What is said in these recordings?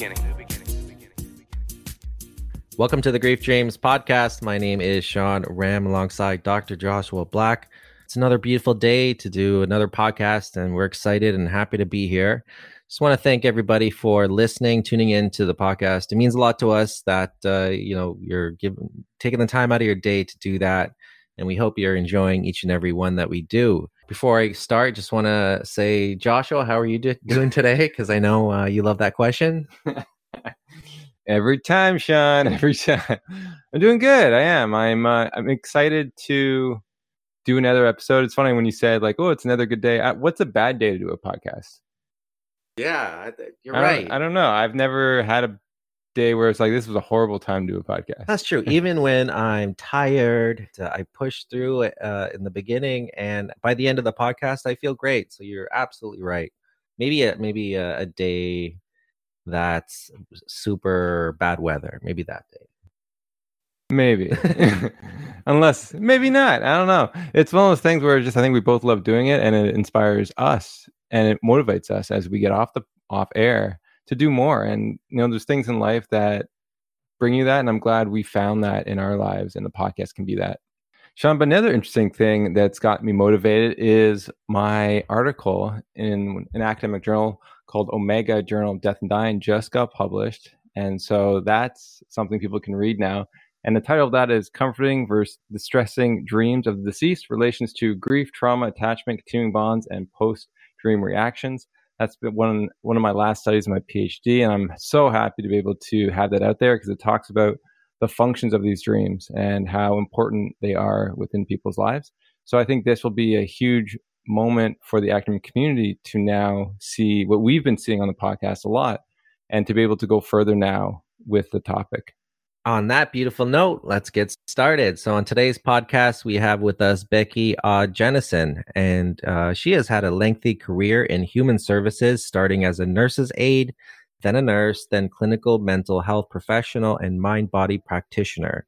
a new beginning. Welcome to the Grief Dreams podcast. My name is Sean Ram alongside Dr. Joshua Black. It's another beautiful day to do another podcast, and we're excited and happy to be here. Just want to thank everybody for listening, tuning in to the podcast. It means a lot to us that uh, you know you're giving taking the time out of your day to do that, and we hope you're enjoying each and every one that we do. Before I start, just want to say, Joshua, how are you do- doing today? Because I know uh, you love that question. Every time, Sean. Every time. I'm doing good. I am. I'm. Uh, I'm excited to do another episode. It's funny when you said like, "Oh, it's another good day." Uh, what's a bad day to do a podcast? Yeah, you're I right. I don't know. I've never had a day where it's like this was a horrible time to do a podcast. That's true. Even when I'm tired, I push through uh, in the beginning, and by the end of the podcast, I feel great. So you're absolutely right. Maybe a, maybe a, a day that's super bad weather. Maybe that day. Maybe. Unless maybe not. I don't know. It's one of those things where just I think we both love doing it and it inspires us and it motivates us as we get off the off air to do more. And you know, there's things in life that bring you that. And I'm glad we found that in our lives and the podcast can be that. Sean, but another interesting thing that's got me motivated is my article in an academic journal called Omega Journal of Death and Dying just got published. And so that's something people can read now. And the title of that is Comforting versus Distressing Dreams of the Deceased Relations to Grief, Trauma, Attachment, Continuing Bonds, and Post Dream Reactions. That's been one, one of my last studies in my PhD. And I'm so happy to be able to have that out there because it talks about the functions of these dreams and how important they are within people's lives. So I think this will be a huge moment for the academic community to now see what we've been seeing on the podcast a lot and to be able to go further now with the topic. On that beautiful note, let's get started. So, on today's podcast, we have with us Becky uh, Jennison, and uh, she has had a lengthy career in human services, starting as a nurse's aide, then a nurse, then clinical mental health professional, and mind body practitioner.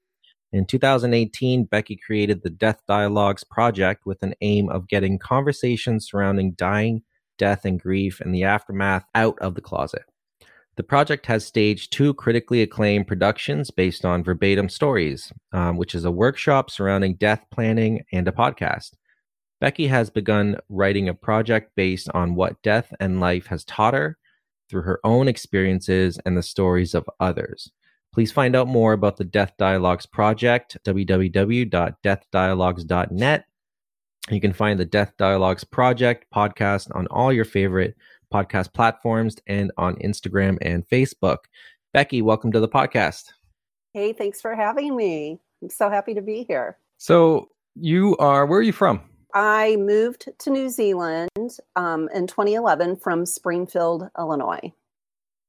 In 2018, Becky created the Death Dialogues Project with an aim of getting conversations surrounding dying, death, and grief and the aftermath out of the closet. The project has staged two critically acclaimed productions based on verbatim stories, um, which is a workshop surrounding death planning and a podcast. Becky has begun writing a project based on what death and life has taught her through her own experiences and the stories of others. Please find out more about the Death Dialogues Project, www.deathdialogues.net. You can find the Death Dialogues Project podcast on all your favorite podcast platforms and on Instagram and Facebook. Becky, welcome to the podcast. Hey, thanks for having me. I'm so happy to be here. So, you are, where are you from? I moved to New Zealand um, in 2011 from Springfield, Illinois.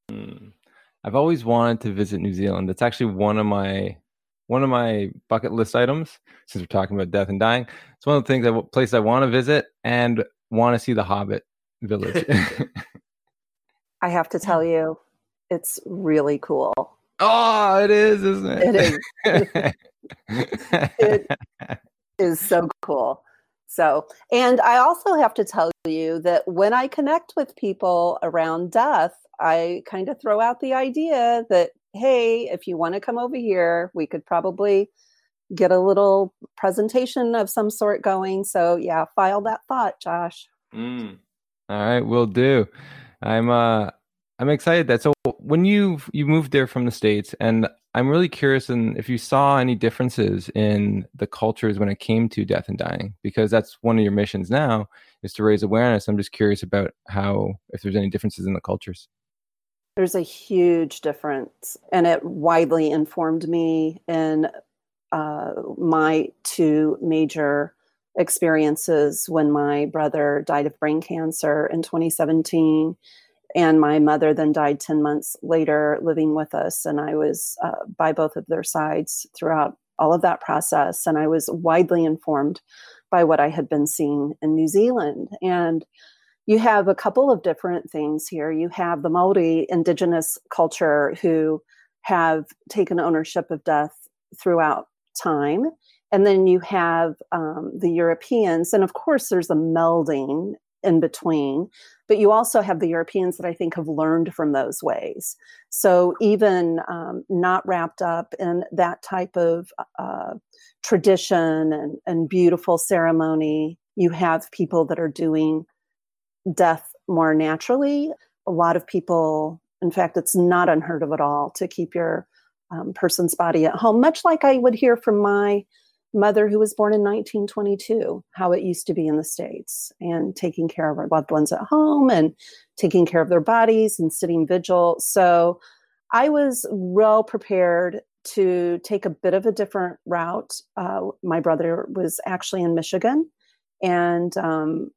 Hmm. I've always wanted to visit New Zealand. It's actually one of my one of my bucket list items. Since we're talking about death and dying, it's one of the things, I, places I want to visit and want to see the Hobbit village. I have to tell you, it's really cool. Oh, it is, isn't it? It is. it is so cool. So, and I also have to tell you that when I connect with people around death, I kind of throw out the idea that, hey, if you want to come over here, we could probably get a little presentation of some sort going. So, yeah, file that thought, Josh. Mm. All right, will do. I'm uh I'm excited that so when you you moved there from the states and I'm really curious and if you saw any differences in the cultures when it came to death and dying because that's one of your missions now is to raise awareness. I'm just curious about how if there's any differences in the cultures. There's a huge difference, and it widely informed me in uh, my two major experiences when my brother died of brain cancer in 2017 and my mother then died 10 months later living with us and i was uh, by both of their sides throughout all of that process and i was widely informed by what i had been seeing in new zealand. And you have a couple of different things here. You have the maori indigenous culture who have taken ownership of death throughout time and then you have um, the Europeans, and of course, there's a melding in between. But you also have the Europeans that I think have learned from those ways. So even um, not wrapped up in that type of uh, tradition and, and beautiful ceremony, you have people that are doing death more naturally. A lot of people, in fact, it's not unheard of at all to keep your um, person's body at home, much like I would hear from my mother who was born in 1922, how it used to be in the States, and taking care of our loved ones at home and taking care of their bodies and sitting vigil. So I was well prepared to take a bit of a different route. Uh, my brother was actually in Michigan, and um,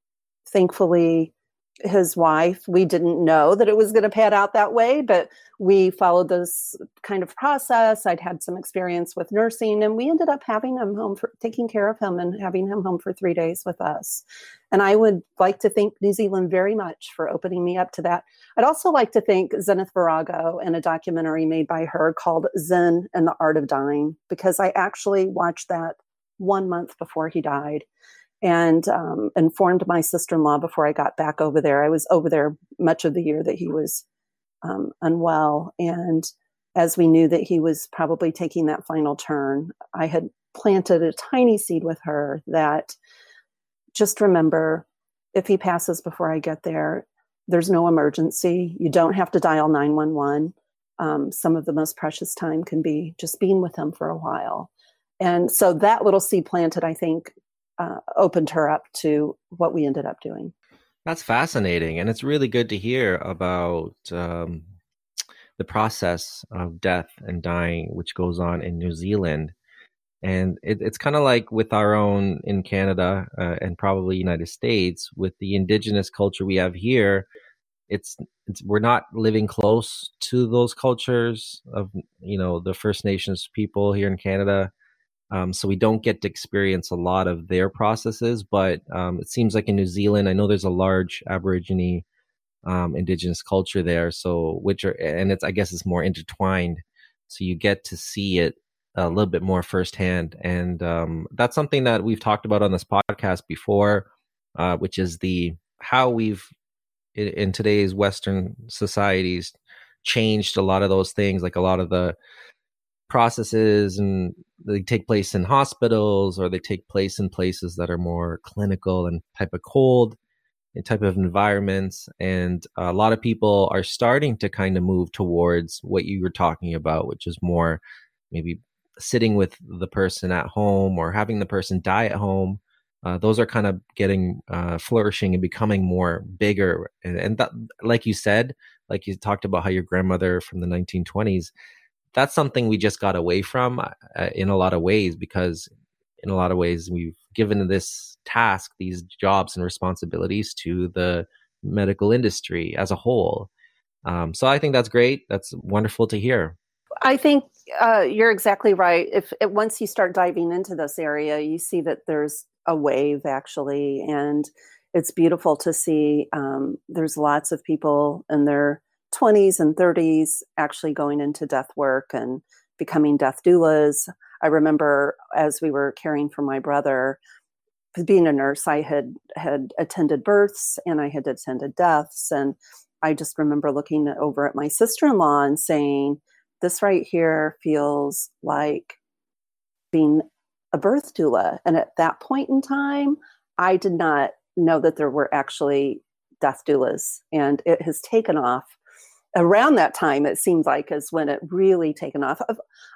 thankfully, his wife, we didn't know that it was going to pan out that way, but we followed this kind of process. I'd had some experience with nursing, and we ended up having him home for taking care of him and having him home for three days with us. And I would like to thank New Zealand very much for opening me up to that. I'd also like to thank Zenith Virago and a documentary made by her called Zen and the Art of Dying, because I actually watched that one month before he died and um, informed my sister-in-law before I got back over there. I was over there much of the year that he was um, unwell, and as we knew that he was probably taking that final turn, I had planted a tiny seed with her that just remember if he passes before I get there, there's no emergency. You don't have to dial 911. Um, some of the most precious time can be just being with him for a while. And so that little seed planted, I think, uh, opened her up to what we ended up doing. That's fascinating, and it's really good to hear about um, the process of death and dying, which goes on in New Zealand. And it, it's kind of like with our own in Canada uh, and probably United States, with the indigenous culture we have here. It's, it's we're not living close to those cultures of you know the First Nations people here in Canada um, so we don't get to experience a lot of their processes, but um, it seems like in New Zealand, I know there's a large Aborigine um, indigenous culture there. So which are and it's I guess it's more intertwined. So you get to see it a little bit more firsthand, and um, that's something that we've talked about on this podcast before, uh, which is the how we've in, in today's Western societies changed a lot of those things, like a lot of the processes and they take place in hospitals or they take place in places that are more clinical and type of cold and type of environments. And a lot of people are starting to kind of move towards what you were talking about which is more maybe sitting with the person at home or having the person die at home. Uh, those are kind of getting uh, flourishing and becoming more bigger. And, and that, like you said like you talked about how your grandmother from the 1920s that's something we just got away from uh, uh, in a lot of ways because in a lot of ways we've given this task these jobs and responsibilities to the medical industry as a whole. Um, so i think that's great. That's wonderful to hear. I think uh, you're exactly right. If once you start diving into this area you see that there's a wave actually and it's beautiful to see um, there's lots of people in their 20s and 30s actually going into death work and becoming death doulas. I remember as we were caring for my brother, being a nurse, I had had attended births and I had attended deaths, and I just remember looking over at my sister-in-law and saying, "This right here feels like being a birth doula." And at that point in time, I did not know that there were actually death doulas, and it has taken off around that time it seems like is when it really taken off.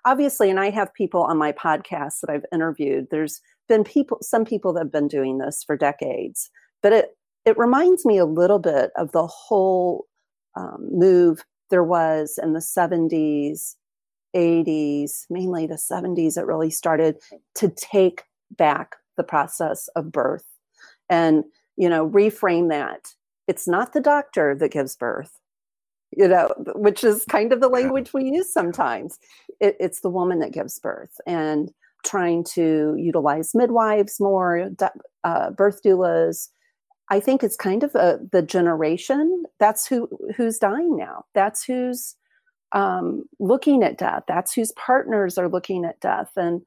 Obviously and i have people on my podcast that i've interviewed there's been people some people that have been doing this for decades but it it reminds me a little bit of the whole um, move there was in the 70s 80s mainly the 70s it really started to take back the process of birth. And you know reframe that. It's not the doctor that gives birth you know, which is kind of the language we use sometimes. It, it's the woman that gives birth and trying to utilize midwives more, uh, birth doulas. I think it's kind of a, the generation that's who who's dying now. That's who's um, looking at death. That's whose partners are looking at death, and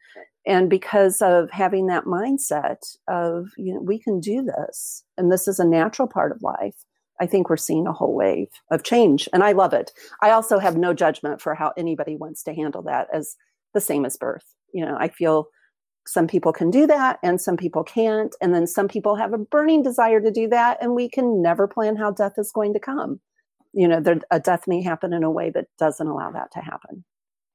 and because of having that mindset of you know we can do this, and this is a natural part of life. I think we're seeing a whole wave of change, and I love it. I also have no judgment for how anybody wants to handle that as the same as birth. You know, I feel some people can do that and some people can't and then some people have a burning desire to do that and we can never plan how death is going to come you know there, a death may happen in a way that doesn't allow that to happen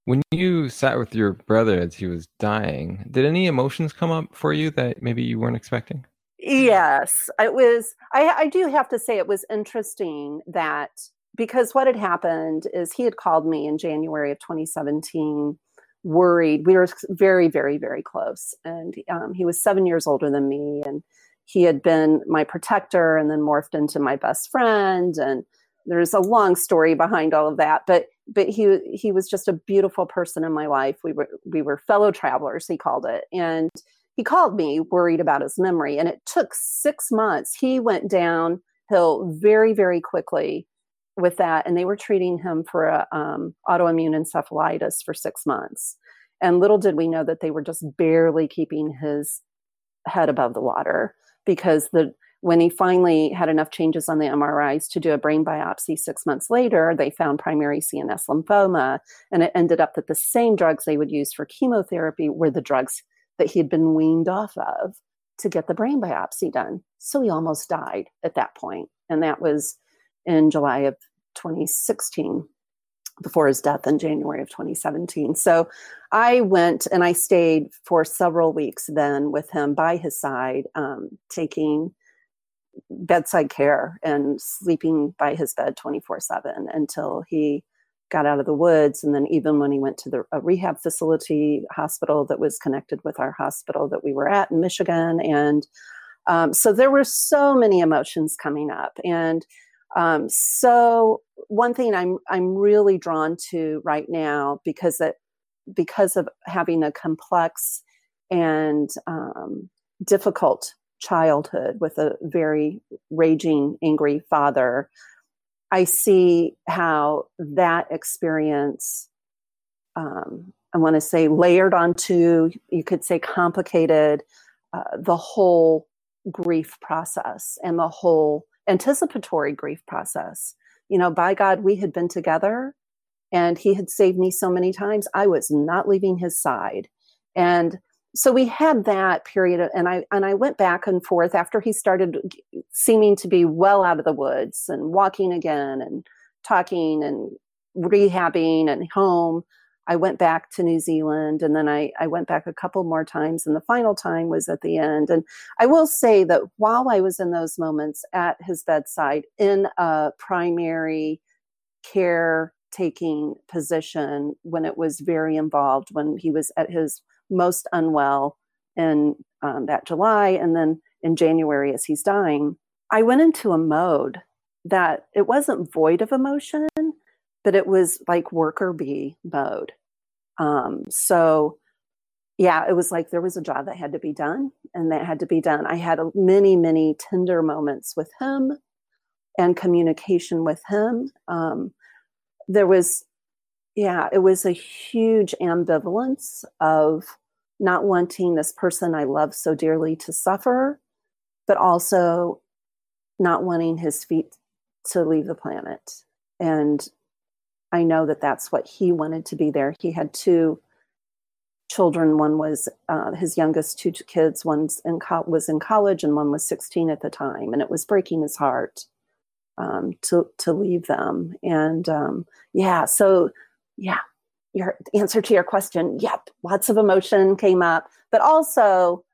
when you sat with your brother as he was dying did any emotions come up for you that maybe you weren't expecting yes it was i, I do have to say it was interesting that because what had happened is he had called me in january of 2017 worried. We were very, very, very close. And um, he was seven years older than me. And he had been my protector and then morphed into my best friend. And there's a long story behind all of that. But but he he was just a beautiful person in my life. We were we were fellow travelers, he called it. And he called me worried about his memory. And it took six months. He went downhill very, very quickly with that, and they were treating him for a, um, autoimmune encephalitis for six months. And little did we know that they were just barely keeping his head above the water because the when he finally had enough changes on the MRIs to do a brain biopsy six months later, they found primary CNS lymphoma. And it ended up that the same drugs they would use for chemotherapy were the drugs that he had been weaned off of to get the brain biopsy done. So he almost died at that point. And that was in July of 2016 before his death in January of 2017. So I went and I stayed for several weeks then with him by his side, um, taking bedside care and sleeping by his bed 24 7 until he got out of the woods. And then, even when he went to the a rehab facility hospital that was connected with our hospital that we were at in Michigan. And um, so there were so many emotions coming up. And um, so one thing I'm I'm really drawn to right now because it because of having a complex and um, difficult childhood with a very raging, angry father, I see how that experience, um, I want to say, layered onto, you could say, complicated uh, the whole grief process and the whole anticipatory grief process. You know, by God, we had been together and he had saved me so many times. I was not leaving his side. And so we had that period and I and I went back and forth after he started seeming to be well out of the woods and walking again and talking and rehabbing and home. I went back to New Zealand and then I, I went back a couple more times, and the final time was at the end. And I will say that while I was in those moments at his bedside in a primary care taking position when it was very involved, when he was at his most unwell in um, that July, and then in January as he's dying, I went into a mode that it wasn't void of emotion, but it was like worker bee mode. Um, so, yeah, it was like there was a job that had to be done, and that had to be done. I had many, many tender moments with him and communication with him. Um, there was, yeah, it was a huge ambivalence of not wanting this person I love so dearly to suffer, but also not wanting his feet to leave the planet. And I know that that's what he wanted to be there. He had two children. One was uh, his youngest two kids. One co- was in college, and one was 16 at the time. And it was breaking his heart um, to to leave them. And um, yeah, so yeah, your answer to your question. Yep, lots of emotion came up, but also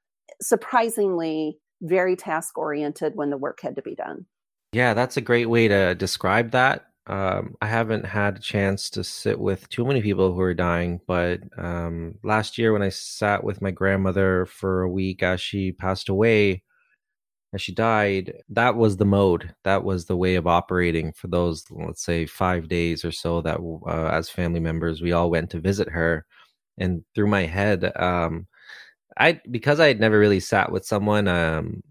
surprisingly very task oriented when the work had to be done. Yeah, that's a great way to describe that um, I haven't had a chance to sit with too many people who are dying, but um, last year when I sat with my grandmother for a week as she passed away, as she died, that was the mode. That was the way of operating for those, let's say, five days or so that uh, as family members, we all went to visit her. And through my head, um, I because I had never really sat with someone um,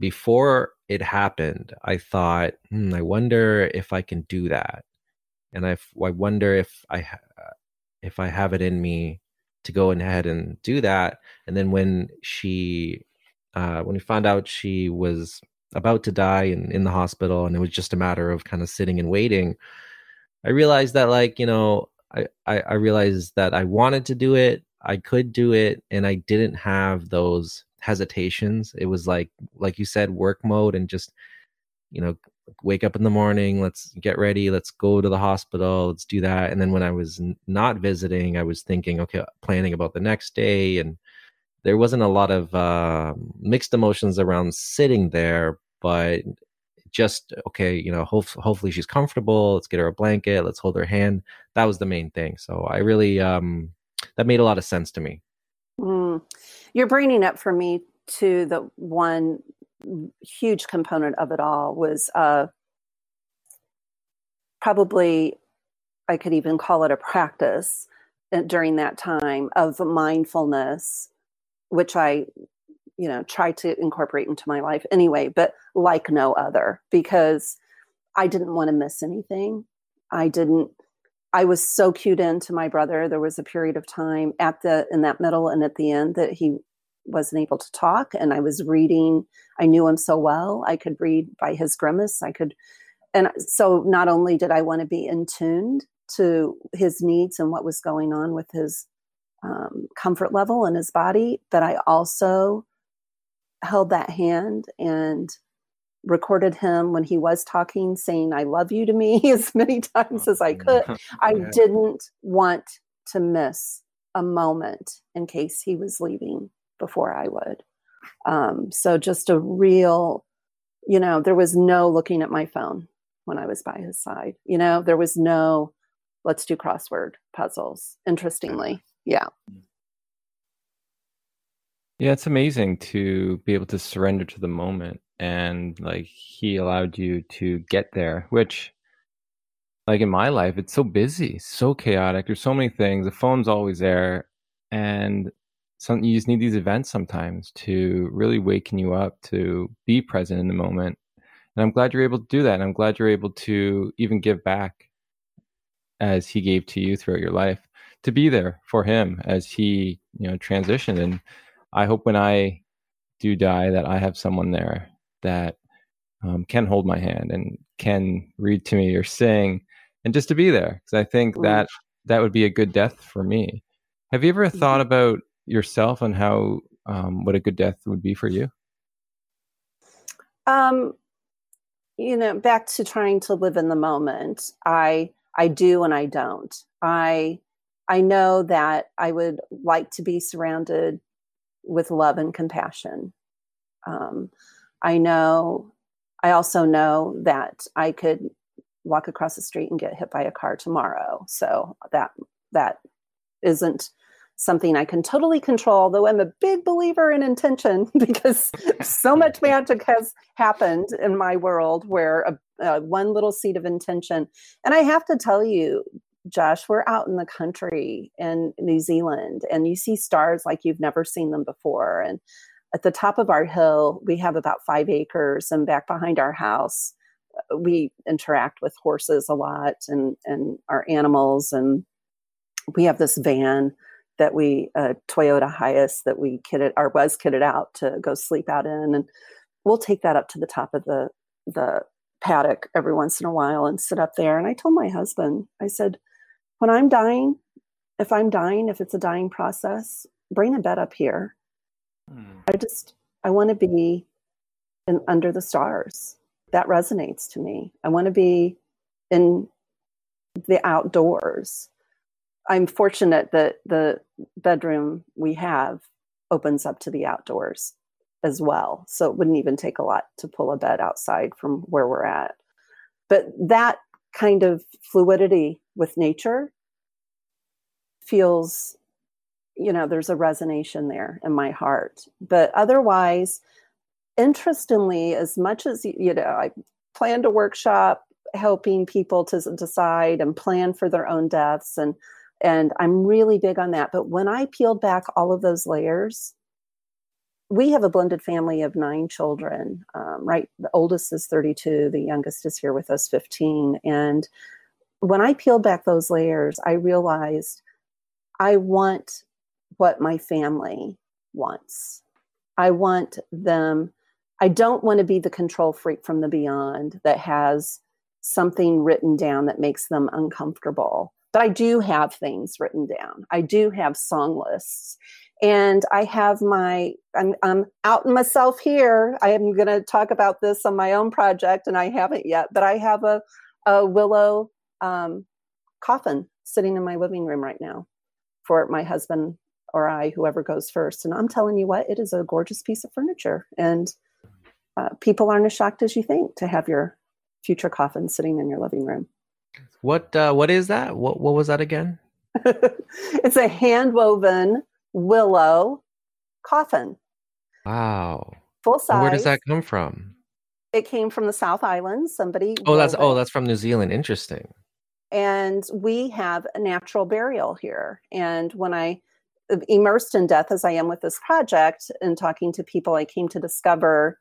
before it happened, I thought, hmm, I wonder if I can do that. and I, I wonder if I if I have it in me to go ahead and do that. And then when she, uh, when we found out she was about to die and in the hospital, and it was just a matter of kind of sitting and waiting, I realized that like you know I, I I realized that I wanted to do it, I could do it, and I didn't have those hesitations. It was like like you said, work mode and just you know wake up in the morning let's get ready let's go to the hospital let's do that and then when i was not visiting i was thinking okay planning about the next day and there wasn't a lot of uh, mixed emotions around sitting there but just okay you know hope, hopefully she's comfortable let's get her a blanket let's hold her hand. That was the main thing. So i really um that made a lot of sense to me. Mm. you're bringing up for me to the one huge component of it all was uh, probably I could even call it a practice uh, during that time of mindfulness, which I, you know, try to incorporate into my life anyway, but like no other because I didn't want to miss anything. I didn't. I was so cued into my brother. There was a period of time at the in that middle and at the end that he wasn't able to talk and i was reading i knew him so well i could read by his grimace i could and so not only did i want to be in tuned to his needs and what was going on with his um, comfort level in his body but i also held that hand and recorded him when he was talking saying i love you to me as many times as i could i didn't want to miss a moment in case he was leaving before I would. Um, so just a real, you know, there was no looking at my phone when I was by his side. You know, there was no, let's do crossword puzzles. Interestingly, yeah. Yeah, it's amazing to be able to surrender to the moment. And like he allowed you to get there, which, like in my life, it's so busy, so chaotic. There's so many things. The phone's always there. And some you just need these events sometimes to really waken you up to be present in the moment and i'm glad you're able to do that and i'm glad you're able to even give back as he gave to you throughout your life to be there for him as he you know transitioned and i hope when i do die that i have someone there that um, can hold my hand and can read to me or sing and just to be there because i think that that would be a good death for me have you ever thought mm-hmm. about yourself and how um, what a good death would be for you? Um, you know, back to trying to live in the moment. I I do and I don't. I I know that I would like to be surrounded with love and compassion. Um, I know. I also know that I could walk across the street and get hit by a car tomorrow. So that that isn't something I can totally control, though I'm a big believer in intention because so much magic has happened in my world where a, a, one little seed of intention. And I have to tell you, Josh, we're out in the country in New Zealand and you see stars like you've never seen them before. And at the top of our hill, we have about five acres, and back behind our house, uh, we interact with horses a lot and, and our animals. And we have this van that we a Toyota Hiace that we kitted or was kitted out to go sleep out in, and we'll take that up to the top of the the paddock every once in a while and sit up there. And I told my husband, I said, when I'm dying, if I'm dying, if it's a dying process, bring a bed up here. Hmm. I just I want to be in under the stars. That resonates to me. I want to be in the outdoors. I'm fortunate that the bedroom we have opens up to the outdoors as well. So it wouldn't even take a lot to pull a bed outside from where we're at. But that kind of fluidity with nature feels, you know, there's a resonation there in my heart. But otherwise, interestingly, as much as, you know, I planned a workshop helping people to decide and plan for their own deaths and and I'm really big on that. But when I peeled back all of those layers, we have a blended family of nine children. Um, right, the oldest is 32, the youngest is here with us 15, and when I peeled back those layers, I realized I want what my family wants. I want them, I don't want to be the control freak from the beyond that has something written down that makes them uncomfortable. But I do have things written down. I do have song lists. And I have my, I'm, I'm out myself here. I am going to talk about this on my own project, and I haven't yet, but I have a, a willow um, coffin sitting in my living room right now for my husband or I, whoever goes first. And I'm telling you what, it is a gorgeous piece of furniture. And uh, people aren't as shocked as you think to have your future coffin sitting in your living room. What uh, what is that? What what was that again? it's a hand woven willow coffin. Wow. Full size. Where does that come from? It came from the South Island. Somebody. Oh, that's it. oh, that's from New Zealand. Interesting. And we have a natural burial here. And when I immersed in death as I am with this project and talking to people, I came to discover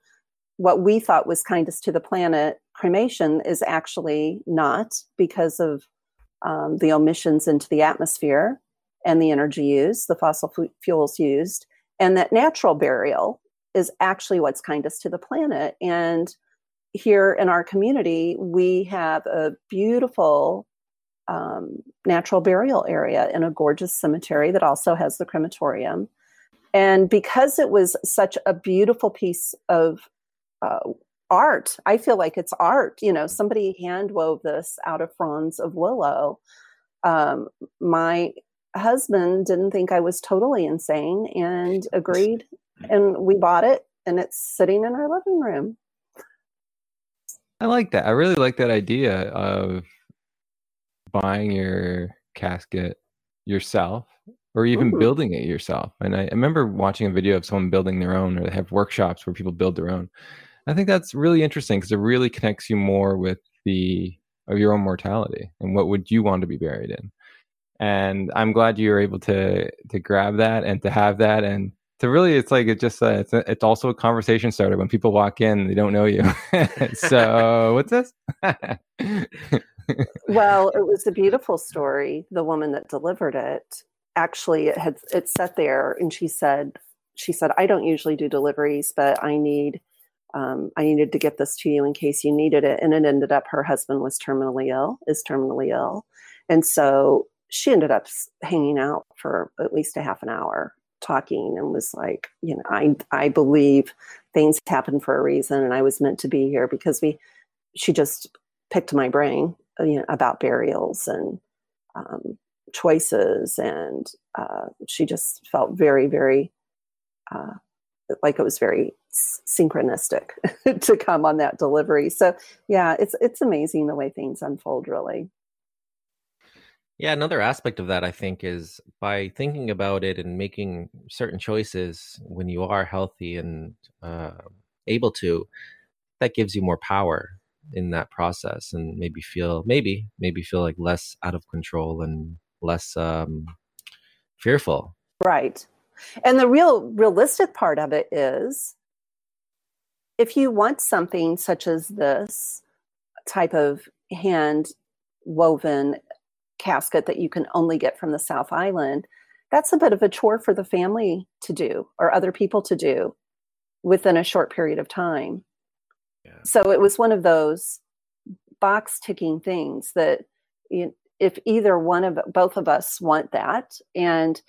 what we thought was kindest to the planet cremation is actually not because of um, the emissions into the atmosphere and the energy used, the fossil fuels used, and that natural burial is actually what's kindest to the planet. And here in our community, we have a beautiful um, natural burial area in a gorgeous cemetery that also has the crematorium. And because it was such a beautiful piece of uh, art, I feel like it's art. You know, somebody hand wove this out of fronds of willow. Um, my husband didn't think I was totally insane and agreed, and we bought it, and it's sitting in our living room. I like that. I really like that idea of buying your casket yourself or even mm-hmm. building it yourself. And I, I, remember watching a video of someone building their own or they have workshops where people build their own. I think that's really interesting because it really connects you more with the of your own mortality and what would you want to be buried in. And I'm glad you were able to to grab that and to have that and to really it's like it just uh, it's a, it's also a conversation starter when people walk in they don't know you. so what's this? well, it was a beautiful story. The woman that delivered it actually it had it sat there and she said she said I don't usually do deliveries, but I need um, I needed to get this to you in case you needed it. And it ended up her husband was terminally ill, is terminally ill, and so she ended up hanging out for at least a half an hour talking and was like, you know, I I believe things happen for a reason, and I was meant to be here because we. She just picked my brain uh, you know, about burials and um, choices, and uh, she just felt very, very uh, like it was very synchronistic to come on that delivery. So yeah, it's it's amazing the way things unfold, really. Yeah, another aspect of that I think is by thinking about it and making certain choices when you are healthy and uh, able to, that gives you more power in that process and maybe feel maybe maybe feel like less out of control and less um fearful. Right. And the real realistic part of it is if you want something such as this type of hand woven casket that you can only get from the south island that's a bit of a chore for the family to do or other people to do within a short period of time. So it was one of those box ticking things that if either one of both of us want that and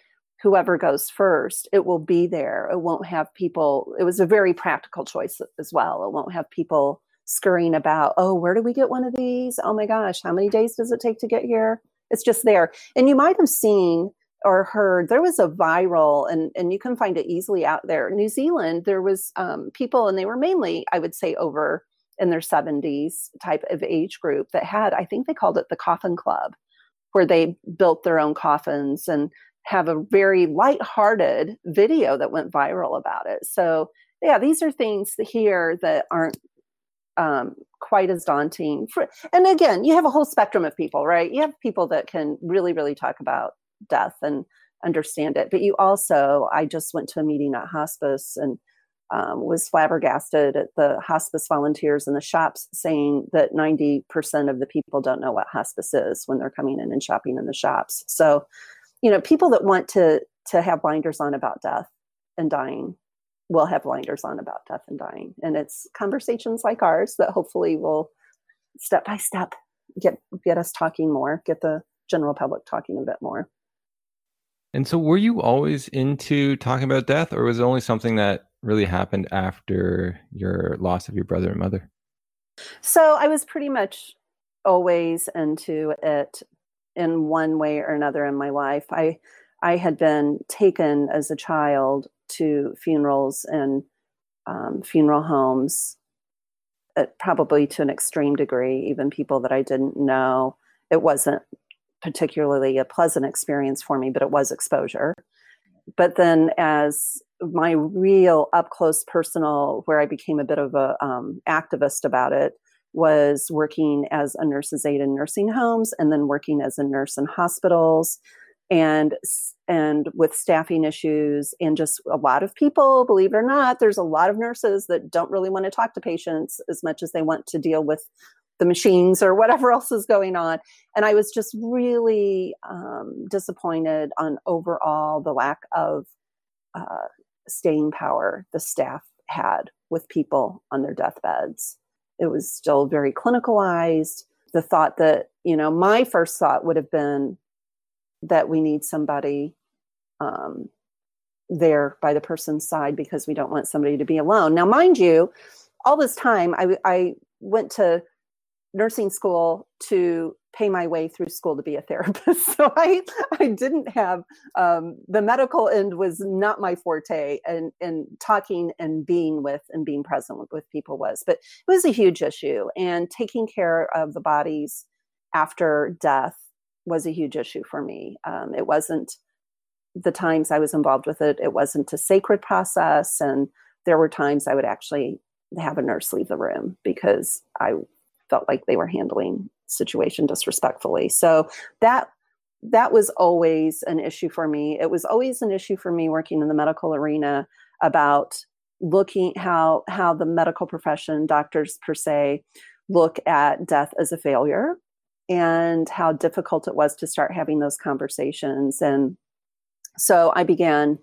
whoever goes first it will be there. It won't have people it was a very practical choice as well. It won't have people scurrying about oh where do we get one of these? Oh my gosh how many days does it take to get here it's just there. And you might have seen or heard there was a viral and and you can find it easily out there. New zealand there was um, people and they were mainly i would say over in their 70s type of age group that had i think they called it the coffin club where they built their own coffins and have a very light-hearted video that went viral about it. So yeah these are things here that aren't um, quite as daunting for, and again you have a whole spectrum of people right you have people that can really really talk about death and understand it. But you also, I just went to a meeting at hospice and um, was flabbergasted at the hospice volunteers in the shops saying that 90% of the people don't know what hospice is when they're coming in and shopping in the shops. So, you know, people that want to to have blinders on about death and dying will have blinders on about death and dying. And it's conversations like ours that hopefully will step by step get get us talking more, get the general public talking a bit more. And so were you always into talking about death or was it only something that really happened after your loss of your brother and mother? So I was pretty much always into it in one way or another in my life. I I had been taken as a child to funerals and um, funeral homes, uh, probably to an extreme degree. Even people that I didn't know, it wasn't particularly a pleasant experience for me, but it was exposure. But then, as my real up close personal, where I became a bit of a um, activist about it, was working as a nurse's aide in nursing homes, and then working as a nurse in hospitals, and and with staffing issues, and just a lot of people, believe it or not, there's a lot of nurses that don't really want to talk to patients as much as they want to deal with the machines or whatever else is going on. And I was just really um, disappointed on overall the lack of uh, staying power the staff had with people on their deathbeds. It was still very clinicalized. The thought that, you know, my first thought would have been that we need somebody um, there by the person's side because we don't want somebody to be alone. Now, mind you, all this time I, I went to nursing school to pay my way through school to be a therapist. So I I didn't have um, the medical end was not my forte, and and talking and being with and being present with, with people was, but it was a huge issue. And taking care of the bodies after death was a huge issue for me. Um, it wasn't the times I was involved with it. It wasn't a sacred process, and there were times I would actually have a nurse leave the room because I felt like they were handling situation disrespectfully. So that that was always an issue for me. It was always an issue for me working in the medical arena about looking how how the medical profession, doctors per se, look at death as a failure and how difficult it was to start having those conversations. And so I began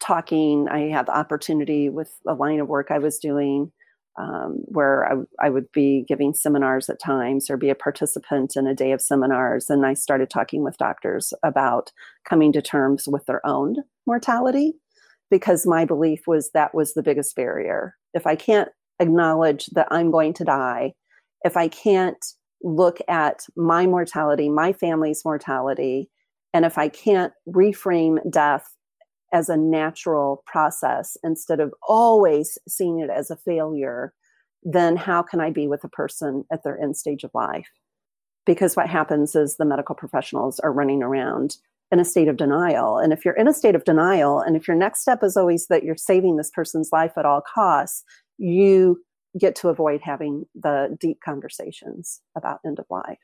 talking. I had the opportunity with a line of work I was doing um, where I, I, would be giving seminars at times or be a participant in a day of seminars. And I started talking with doctors about coming to terms with their own mortality because my belief was that was the biggest barrier. If I can't acknowledge that I'm going to die, if I can't look at my mortality, my family's mortality, and if I can't reframe death as a natural process instead of always seeing it as a failure, then how can I be with a person at their end stage of life? Because what happens is the medical professionals are running around in a state of denial. And if you're in a state of denial, and if your next step is always that you're saving this person's life at all costs, you get to avoid having the deep conversations about end of life.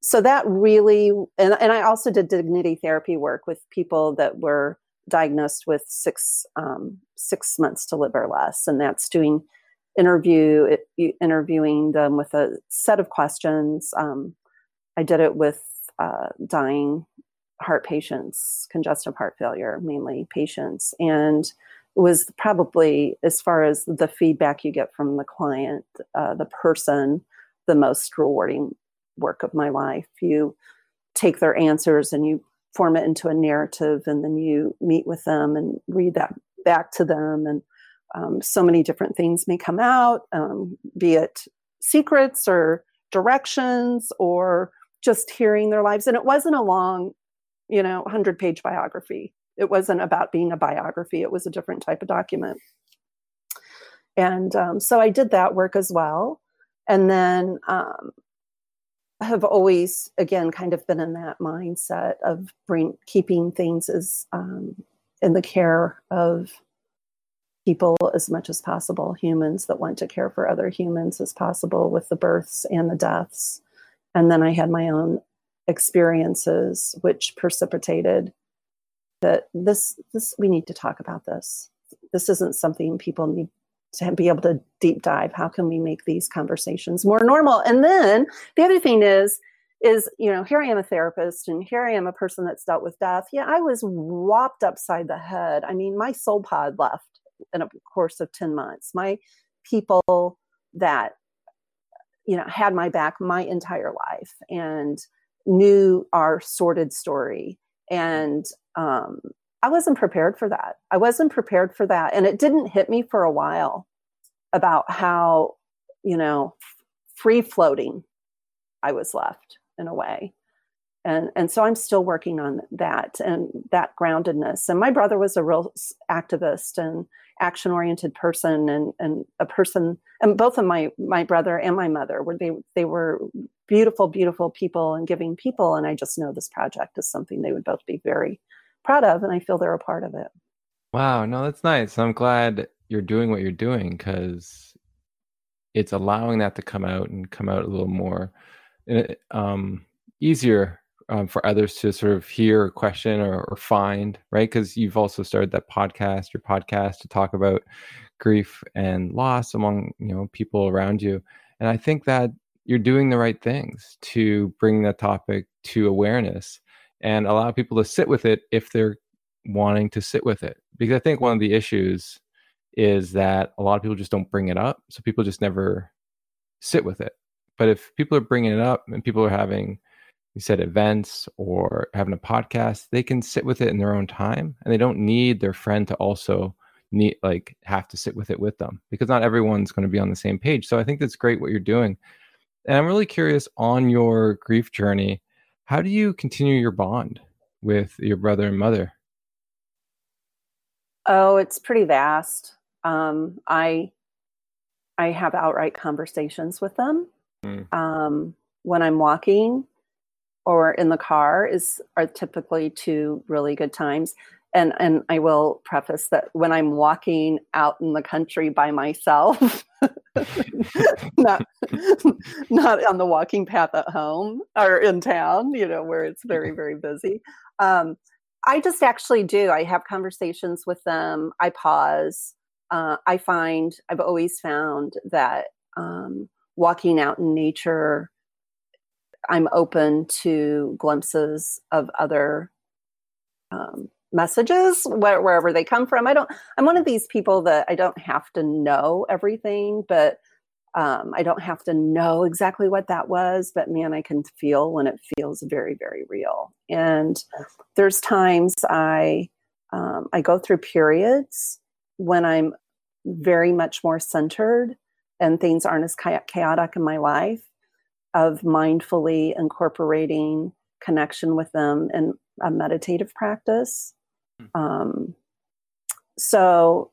So that really, and, and I also did dignity therapy work with people that were diagnosed with six um, six months to live or less, and that's doing interview interviewing them with a set of questions. Um, I did it with uh, dying heart patients, congestive heart failure, mainly patients, and was probably as far as the feedback you get from the client, uh, the person, the most rewarding work of my life. You take their answers and you form it into a narrative and then you meet with them and read that back to them. And um, so many different things may come out um, be it secrets or directions or just hearing their lives. And it wasn't a long you know 100 page biography it wasn't about being a biography it was a different type of document. And um, so i did that work as well. And then um, have always again kind of been in that mindset of bring keeping things as um, in the care of people as much as possible humans that want to care for other humans as possible with the births and the deaths. And then i had my own experiences which precipitated that this this we need to talk about this this isn't something people need to be able to deep dive. How can we make these conversations more normal? And then the other thing is, is you know here i am a therapist and here i am a person that's dealt with death yeah i was whopped upside the head i mean my soul pod left in a course of 10 months my people that you know had my back my entire life and knew our sordid story and um, i wasn't prepared for that. I wasn't prepared for that. And it didn't hit me for a while about how you know free floating i was left in a way. And and so i'm still working on that and that groundedness. And my brother was a real activist and action oriented person and and a person and both of my my brother and my mother were they they were beautiful beautiful people and giving people. And i just know this project is something they would both be very proud of and i feel they're a part of it. Wow no that's nice. I'm glad you're doing what you're doing because it's allowing that to come out and come out a little more um, easier um, for others to sort of hear or question or, or find, right? Because you've also started that podcast, your podcast, to talk about grief and loss among you know people around you, and I think that you're doing the right things to bring that topic to awareness and allow people to sit with it if they're wanting to sit with it. Because I think one of the issues is that a lot of people just don't bring it up, so people just never sit with it. But if people are bringing it up and people are having you said events or having a podcast they can sit with it in their own time and they don't need their friend to also need like have to sit with it with them because not everyone's going to be on the same page so i think that's great what you're doing and i'm really curious on your grief journey how do you continue your bond with your brother and mother? Oh it's pretty vast. Um, i i have outright conversations with them. Mm. um, when i'm walking or in the car is are typically two really good times. And and I will preface that when I'm walking out in the country by myself, not not on the walking path at home or in town, you know, where it's very very busy. Um, I just actually do. I have conversations with them. I pause. Uh, I find I've always found that um, walking out in nature I'm open to glimpses of other um, messages wh- wherever they come from. I don't. I'm one of these people that I don't have to know everything, but um, I don't have to know exactly what that was. But man, I can feel when it feels very, very real. And there's times I um, I go through periods when I'm very much more centered and things aren't as chaotic in my life of mindfully incorporating connection with them in a meditative practice. Hmm. Um, so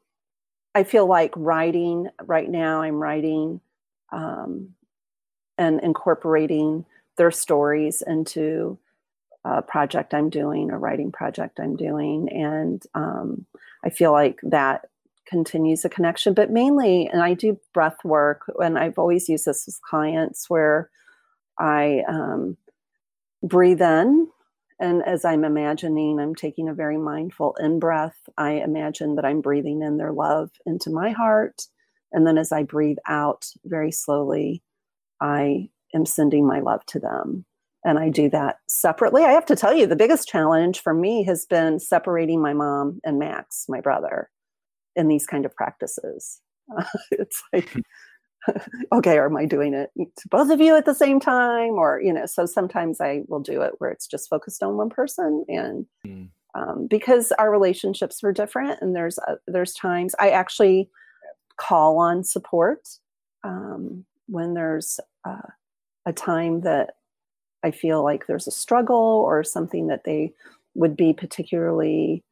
I feel like writing right now, I'm writing um, and incorporating their stories into a project I'm doing, a writing project I'm doing. And um, I feel like that continues a connection, but mainly, and I do breath work, and I've always used this with clients where I um, breathe in. And as I'm imagining, I'm taking a very mindful in breath. I imagine that I'm breathing in their love into my heart. And then as I breathe out very slowly, I am sending my love to them. And I do that separately. I have to tell you, the biggest challenge for me has been separating my mom and Max, my brother, in these kind of practices. It's like okay, or am I doing it to both of you at the same time? Or, you know, so sometimes I will do it where it's just focused on one person. And mm. um, because our relationships were different, and there's, uh, there's times I actually call on support um, when there's uh, a time that I feel like there's a struggle or something that they would be particularly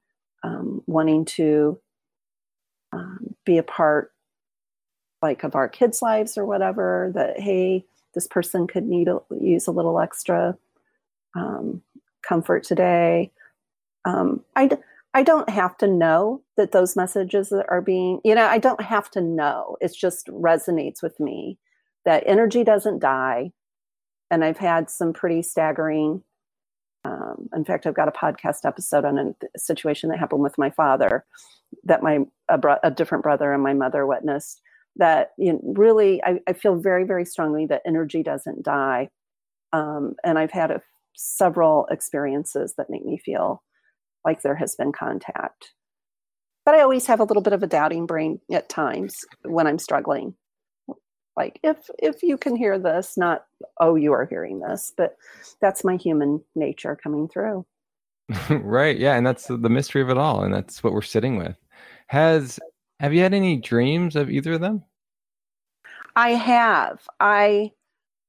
um, wanting to um, be a part like of our kids' lives or whatever that hey, this person could need a, use a little extra um, comfort today. Um, I I don't have to know that those messages are being you know I don't have to know. It just resonates with me that energy doesn't die, and I've had some pretty staggering Um, in fact, I've got a podcast episode on a situation that happened with my father that my a, bro- a different brother and my mother witnessed. That you know, really, I, I, feel very, very strongly that energy doesn't die. Um, and I've had a, several experiences that make me feel like there has been contact. But I always have a little bit of a doubting brain at times when I'm struggling like if if you can hear this not oh you are hearing this but that's my human nature coming through right yeah and that's the mystery of it all and that's what we're sitting with has have you had any dreams of either of them? I have. I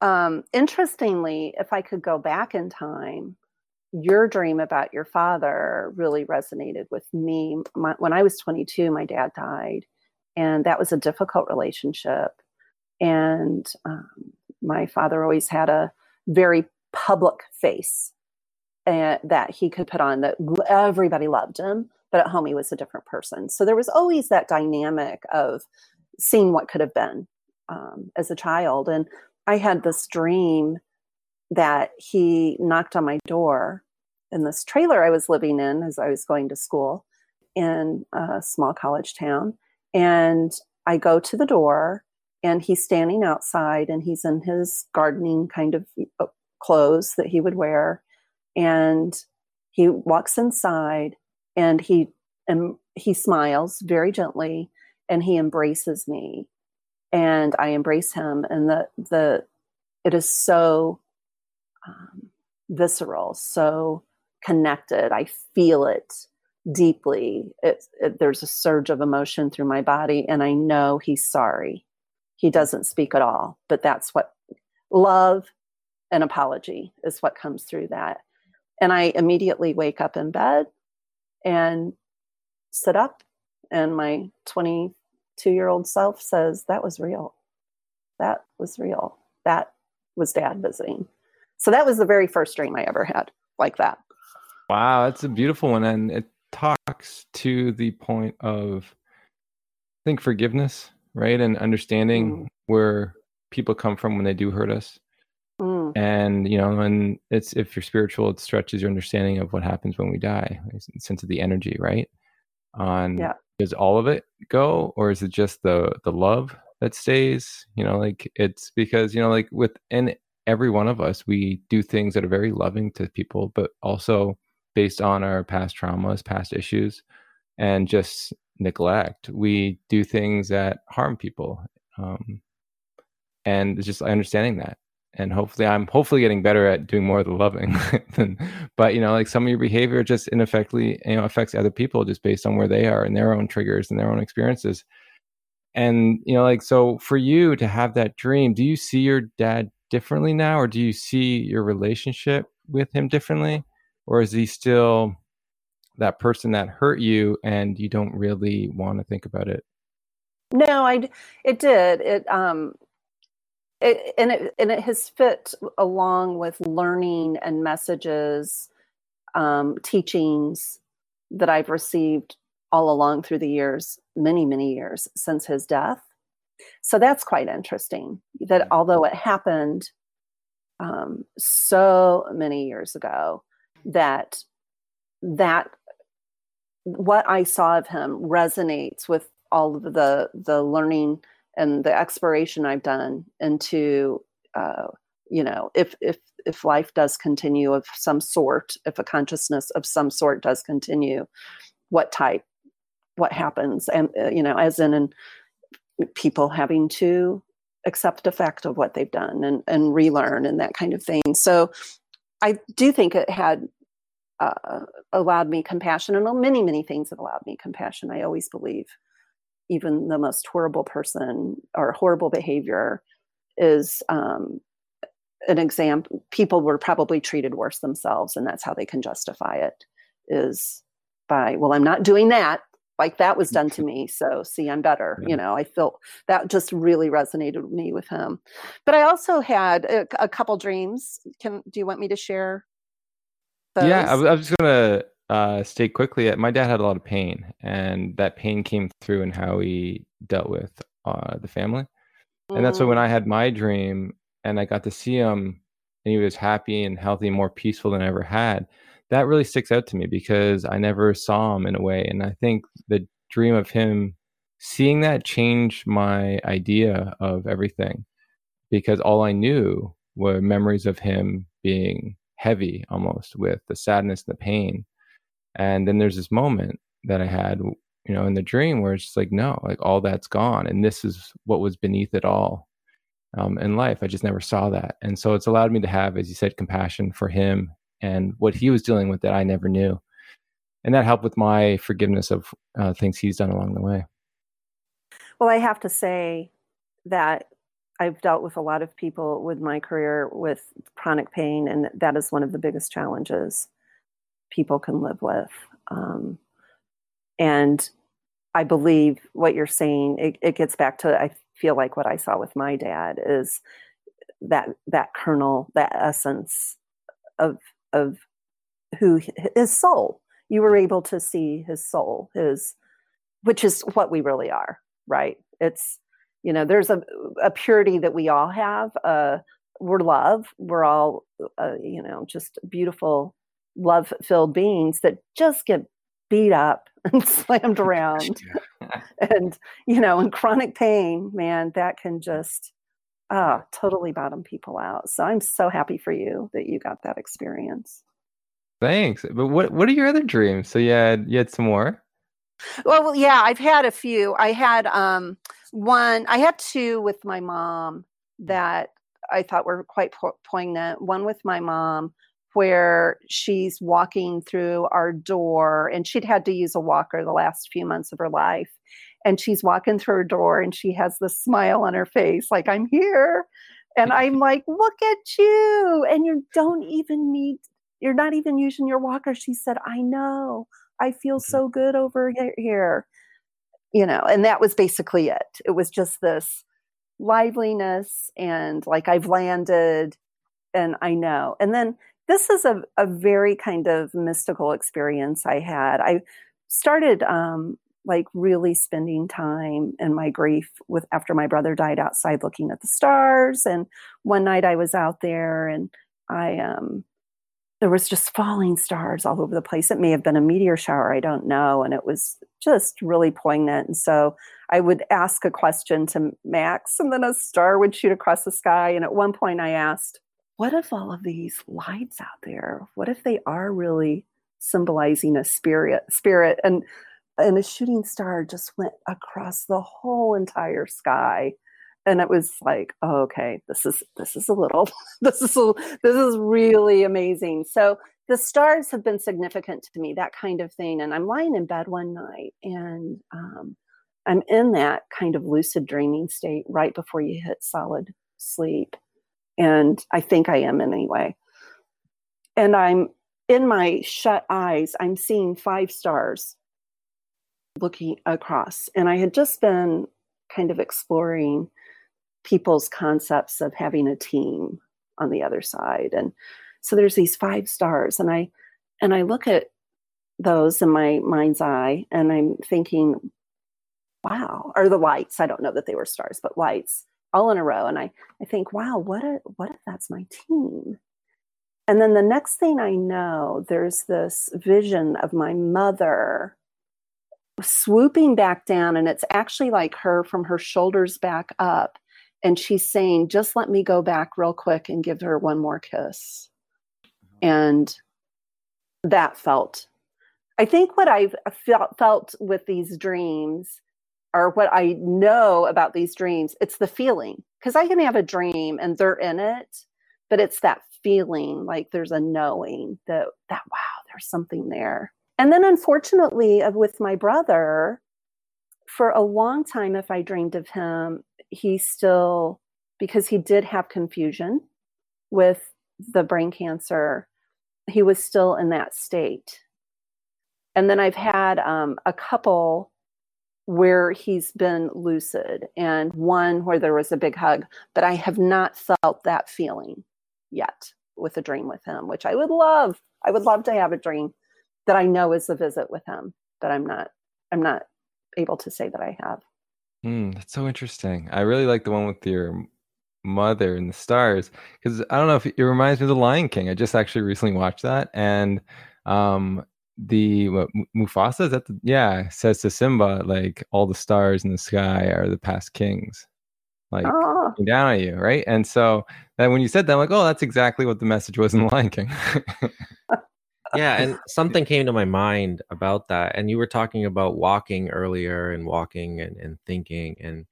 um interestingly if i could go back in time your dream about your father really resonated with me. My, when i was 22 my dad died and that was a difficult relationship. And um, my father always had a very public face uh, that he could put on that everybody loved him, but at home he was a different person. So there was always that dynamic of seeing what could have been um, as a child. And I had this dream that he knocked on my door in this trailer I was living in as I was going to school in a small college town. And I go to the door and he's standing outside and he's in his gardening kind of uh, clothes that he would wear and he walks inside and he and he smiles very gently and he embraces me and i embrace him and the the it is so um, visceral so connected i feel it deeply it, it, there's a surge of emotion through my body and i know he's sorry he doesn't speak at all. But that's what love and apology is what comes through that. And I immediately wake up in bed and sit up, and my 22 year old self says, That was real. That was real. That was dad visiting. So that was the very first dream I ever had like that. Wow, that's a beautiful one. And it talks to the point of, I think, forgiveness right? And understanding mm. where people come from when they do hurt us. Mm. And you know, and it's if you're spiritual, it stretches your understanding of what happens when we die, sense of the energy, right? On yeah. does all of it go, or is it just the the love that stays? You know, like it's because you know, like within every one of us, we do things that are very loving to people, but also based on our past traumas, past issues, and just neglect. We do things that harm people, um, and it's just understanding that. And hopefully, I'm hopefully getting better at doing more of the loving. than, but you know, like some of your behavior just ineffectively, you know, affects other people just based on where they are and their own triggers and their own experiences. And you know, like so, for you to have that dream, do you see your dad differently now, or do you see your relationship with him differently, or is he still that person that hurt you and you don't really want to think about it no i it did it um it, and it and it has fit along with learning and messages um teachings that i've received all along through the years many many years since his death. So that's quite interesting that although it happened um, so many years ago that that what I saw of him resonates with all of the the learning and the exploration I've done into uh, you know if if if life does continue of some sort, if a consciousness of some sort does continue, what type, what happens, and uh, you know as in people having to accept the fact of what they've done and and relearn and that kind of thing. So I do think it had uh, allowed me compassion and many many things have allowed me compassion i always believe even the most horrible person or horrible behavior is um, an example people were probably treated worse themselves and that's how they can justify it is by well i'm not doing that. Like that was done to me so see i'm better you know i felt that just really resonated with me with him. But i also had a, a couple dreams. Can do you want me to share those? Yeah, I, I was just gonna uh, state quickly. At my dad had a lot of pain, and that pain came through in how he dealt with uh, the family. And that's why when mm. I had my dream and I got to see him and he was happy and healthy and more peaceful than I ever had. That really sticks out to me because I never saw him in a way. And I think the dream of him seeing that changed my idea of everything because all I knew were memories of him being heavy almost with the sadness, and the pain. And then there's this moment that I had, you know, in the dream where it's just like, no, like all that's gone. And this is what was beneath it all um, in life. I just never saw that. And so it's allowed me to have, as you said, compassion for him and what he was dealing with that I never knew. And that helped with my forgiveness of uh, things he's done along the way. Well, I have to say that I've dealt with a lot of people with my career with chronic pain, and that is one of the biggest challenges people can live with. Um, and I believe what you're saying, it, it gets back to, I feel like what I saw with my dad is that, that kernel, that essence of, of who his soul, you were able to see his soul, his, which is what we really are, right? It's, you know there's a, a purity that we all have uh, we're love we're all uh, you know just beautiful love filled beings that just get beat up and slammed around. And you know in chronic pain man that can just ah totally bottom people out. So i'm so happy for you that you got that experience. Thanks. But what what are your other dreams? So you had you had some more? Well yeah i've had a few. I had um one i had two with my mom that i thought were quite po- poignant. One with my mom where she's walking through our door and she'd had to use a walker the last few months of her life and she's walking through her door and she has this smile on her face like i'm here and i'm like look at you and you don't even need you're not even using your walker she said i know i feel mm-hmm. so good over here you know, and that was basically it. It was just this liveliness and like I've landed and I know. And then this is a, a very kind of mystical experience I had. I started um, like really spending time in my grief with after my brother died outside looking at the stars. And one night I was out there and I um there was just falling stars all over the place. It may have been a meteor shower, I don't know. And it was just really poignant. And so I would ask a question to Max, and then a star would shoot across the sky. And at one point, I asked, What if all of these lights out there, what if they are really symbolizing a spirit? Spirit and and a shooting star just went across the whole entire sky and it was like oh, okay this is this is a little this is a, this is really amazing so the stars have been significant to me that kind of thing and i'm lying in bed one night and um, i'm in that kind of lucid dreaming state right before you hit solid sleep and i think i am in anyway. And i'm in my shut eyes i'm seeing five stars looking across. And i had just been kind of exploring people's concepts of having a team on the other side. And so there's these five stars and i and i look at those in my mind's eye and i'm thinking wow or the lights. I don't know that they were stars but lights all in a row and i i think wow what a what if that's my team and then the next thing i know there's this vision of my mother swooping back down and it's actually like her from her shoulders back up and she's saying just let me go back real quick and give her one more kiss mm-hmm. and that felt i think what i've felt, felt with these dreams or what i know about these dreams it's the feeling because i can have a dream and they're in it but it's that feeling like there's a knowing that that wow there's something there. And then unfortunately with my brother for a long time if i dreamed of him he still because he did have confusion with the brain cancer he was still in that state. And then i've had um, a couple where he's been lucid and one where there was a big hug but i have not felt that feeling yet with a dream with him which i would love i would love to have a dream that i know is a visit with him but i'm not i'm not able to say that i have Mm, that's so interesting. I really like the one with your mother and the stars because I don't know if it reminds me of the Lion King. I just actually recently watched that, and um, the what, Mufasa is that the, yeah says to Simba like all the stars in the sky are the past kings, like oh. down at you, right? And so then when you said that, I'm like, oh, that's exactly what the message was in the Lion King. yeah, and something came to my mind about that, and you were talking about walking earlier and walking and, and thinking and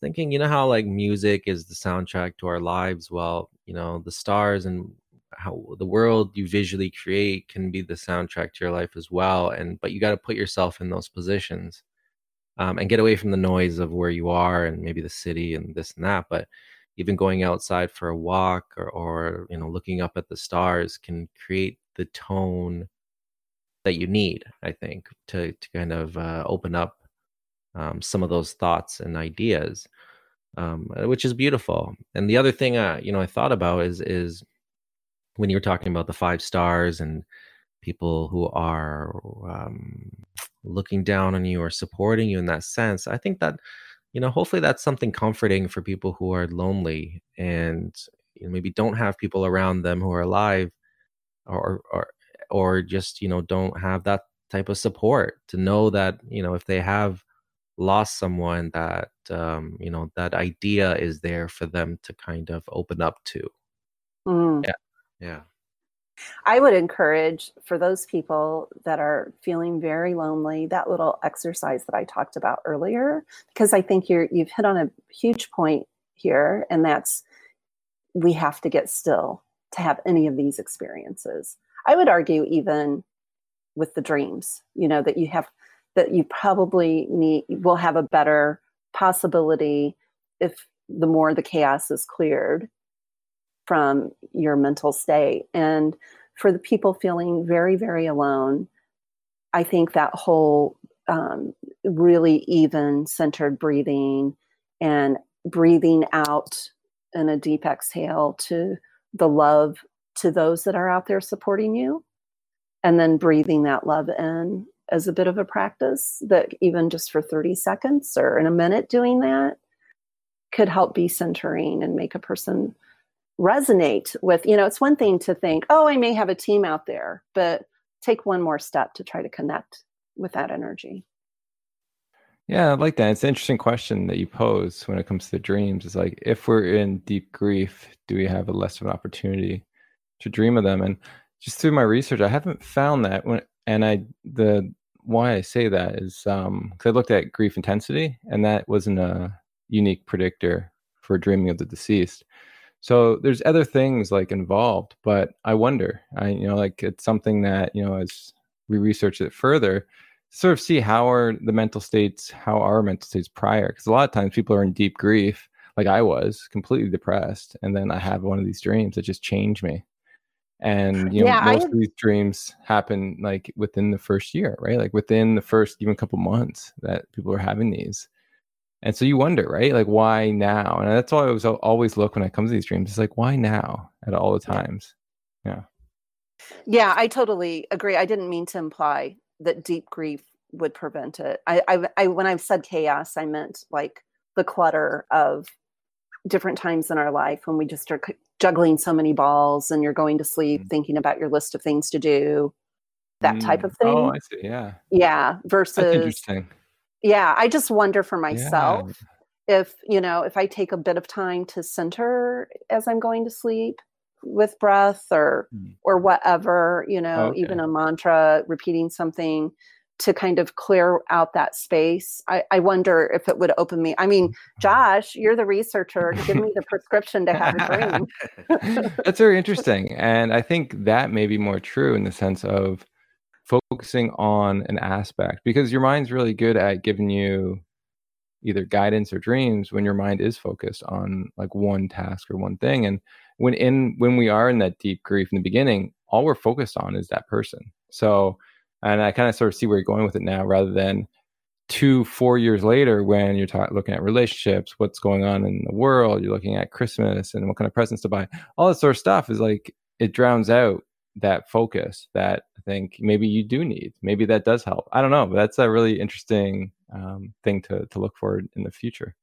thinking, you know how like music is the soundtrack to our lives. Well, you know, the stars and how the world you visually create can be the soundtrack to your life as well. And but you got to put yourself in those positions um, and get away from the noise of where you are and maybe the city and this and that. But even going outside for a walk or, or you know looking up at the stars can create the tone that you need. I think to to kind of uh, open up um, some of those thoughts and ideas, um, which is beautiful. And the other thing, uh, you know, I thought about is is when you were talking about the five stars and people who are um, looking down on you or supporting you in that sense. I think that you know, hopefully that's something comforting for people who are lonely and you know, maybe don't have people around them who are alive, or or or just you know don't have that type of support to know that you know if they have lost someone that um, you know that idea is there for them to kind of open up to mm. Yeah. I would encourage for those people that are feeling very lonely that little exercise that i talked about earlier because i think you're you've hit on a huge point here and that's we have to get still to have any of these experiences. I would argue even with the dreams you know that you have that you probably need will have a better possibility if the more the chaos is cleared from your mental state. And for the people feeling very very alone i think that whole um, really even centered breathing and breathing out in a deep exhale to the love to those that are out there supporting you and then breathing that love in as a bit of a practice that even just for 30 seconds or in a minute doing that could help be centering and make a person resonate with you know it's one thing to think oh i may have a team out there but take one more step to try to connect with that energy. Yeah i like that. It's an interesting question that you pose when it comes to dreams. It's like if we're in deep grief do we have a less of an opportunity to dream of them? And just through my research i haven't found that when and i the why I say that is um because I looked at grief intensity, and that wasn't a unique predictor for dreaming of the deceased. So there's other things like involved, but I wonder. I you know like it's something that you know as we research it further, sort of see how are the mental states, how are mental states prior? Because a lot of times people are in deep grief, like I was, completely depressed, and then I have one of these dreams that just change me and you know yeah, most I... of these dreams happen like within the first year right like within the first even couple months that people are having these and so you wonder right? Like why now? And that's why i was always look when i come to these dreams it's like why now at all the times? Yeah. Yeah i totally agree i didn't mean to imply that deep grief would prevent it i i, I when i said chaos i meant like the clutter of different times in our life when we just are juggling so many balls and you're going to sleep mm. thinking about your list of things to do that mm. type of thing. Oh i see yeah. Yeah versus interesting yeah i just wonder for myself yeah. if you know if i take a bit of time to center as i'm going to sleep with breath or mm. or whatever you know okay. even a mantra repeating something to kind of clear out that space. I, I, wonder if it would open me. I mean, Josh, you're the researcher. Give me the prescription to have a dream. That's very interesting. And I think that may be more true in the sense of focusing on an aspect because your mind's really good at giving you either guidance or dreams when your mind is focused on like one task or one thing. And when in when we are in that deep grief in the beginning, all we're focused on is that person. So and I kind of sort of see where you're going with it now, rather than two, four years later when you're ta- looking at relationships, what's going on in the world, you're looking at Christmas and what kind of presents to buy. All that sort of stuff is like it drowns out that focus that I think maybe you do need. Maybe that does help. I don't know, but that's a really interesting um, thing to to look for in the future.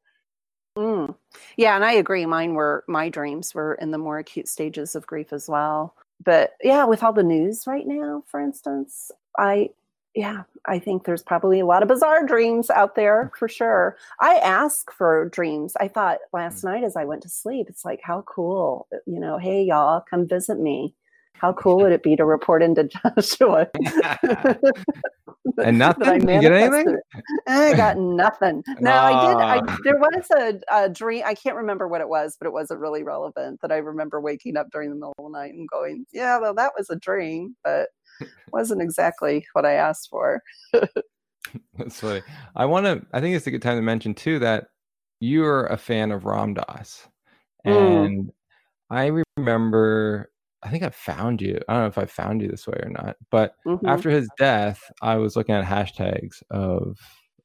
Mm. Yeah, and I agree. Mine were my dreams were in the more acute stages of grief as well. But yeah, with all the news right now, for instance, I yeah, I think there's probably a lot of bizarre dreams out there for sure. I ask for dreams. I thought last mm. night as I went to sleep, it's like how cool, you know, hey y'all, come visit me. How cool would it be to report into Joshua? and nothing. I you get anything? I got nothing. No, I did. I, there was a, a, dream. I can't remember what it was, but it wasn't really relevant. That I remember waking up during the middle of the night and going, "Yeah, well, that was a dream," but wasn't exactly what I asked for. That's funny. I want to. I think it's a good time to mention too that you're a fan of Ram Dass, mm. and I remember I think I found you. I don't know if I found you this way or not, but mm-hmm. after his death, I was looking at hashtags of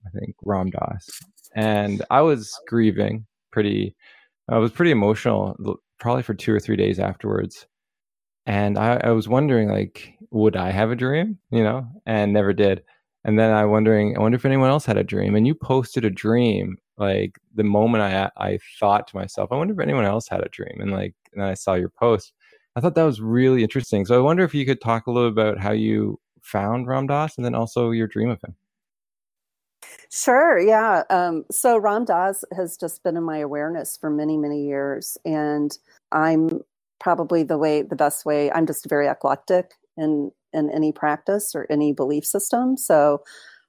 I think Ram Dass, and I was grieving pretty. I was pretty emotional, probably for two or three days afterwards, and I, I was wondering like, would I have a dream? You know, and never did. And then I wondering, I wonder if anyone else had a dream. And you posted a dream like the moment I I thought to myself, I wonder if anyone else had a dream. And like, and then I saw your post I thought that was really interesting. So I wonder if you could talk a little about how you found Ram Dass and then also your dream of him. Sure, yeah. Um, so Ram Dass has just been in my awareness for many, many years, and I'm probably the way, the best way. I'm just very eclectic in in any practice or any belief system. So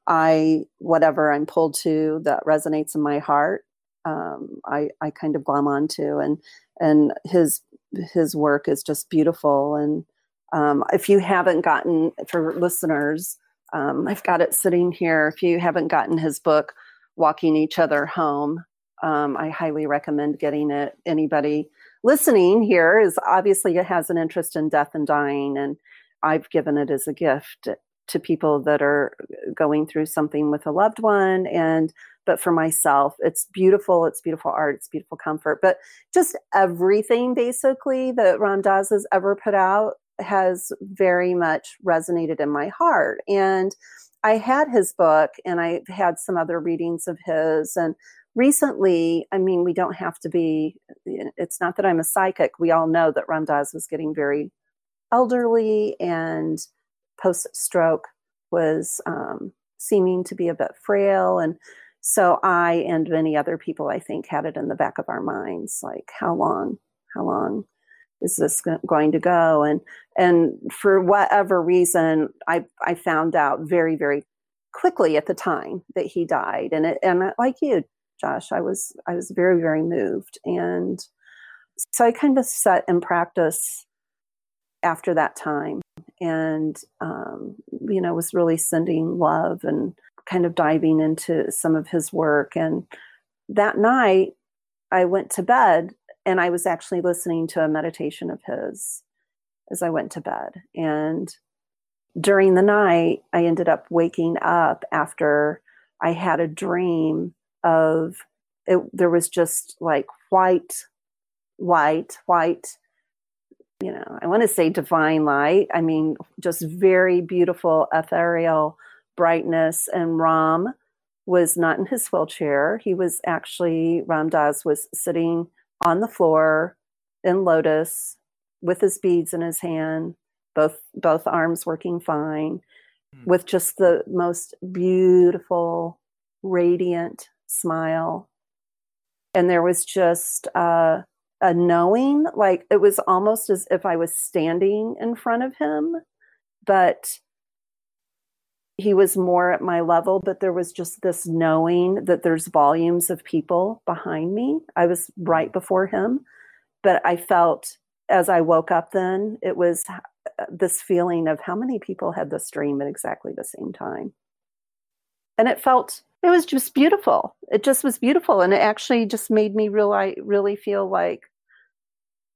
I, whatever I'm pulled to that resonates in my heart, um, I I kind of glom onto, and and his his work is just beautiful. And um, if you haven't gotten, for listeners, um, I've got it sitting here. If you haven't gotten his book, Walking Each Other Home, um, I highly recommend getting it. Anybody listening here is obviously has an interest in death and dying, and I've given it as a gift to people that are going through something with a loved one and but for myself it's beautiful it's beautiful art it's beautiful comfort. But just everything basically that ram dass has ever put out has very much resonated in my heart. And i had his book and i had some other readings of his. And recently i mean we don't have to be it's not that i'm a psychic. We all know that ram dass was getting very elderly and post stroke was um, seeming to be a bit frail. And so I and many other people, I think, had it in the back of our minds, like how long, how long is this going to go? And and for whatever reason, I I found out very very quickly at the time that he died, and it and like you, Josh, I was I was very very moved, and so I kind of set in practice after that time, and um, you know was really sending love and kind of diving into some of his work. And that night, I went to bed and I was actually listening to a meditation of his as I went to bed. And during the night, I ended up waking up after I had a dream of it, there was just like white, white, white, you know, I want to say divine light. I mean, just very beautiful, ethereal brightness and Ram was not in his wheelchair. He was actually, Ram Dass was sitting on the floor in lotus with his beads in his hand, both both arms working fine, mm. with just the most beautiful, radiant smile. And there was just uh, a knowing, like it was almost as if I was standing in front of him, but he was more at my level, but there was just this knowing that there's volumes of people behind me. I was right before him, but I felt as I woke up then, it was uh, this feeling of how many people had this dream at exactly the same time. And it felt, it was just beautiful. It just was beautiful. And it actually just made me really, really feel like,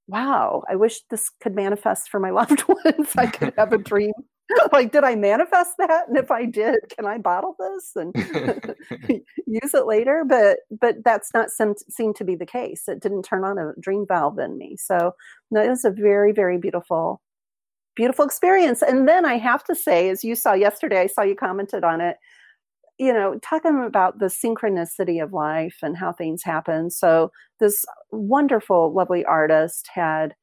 wow, I wish this could manifest for my loved ones. I could have a dream like did i manifest that? And if i did can i bottle this and use it later? But but that's not some seemed to be the case. It didn't turn on a dream valve in me. So no, it was a very very beautiful beautiful experience. And then i have to say as you saw yesterday i saw you commented on it you know, talking about the synchronicity of life and how things happen. So, this wonderful, lovely artist had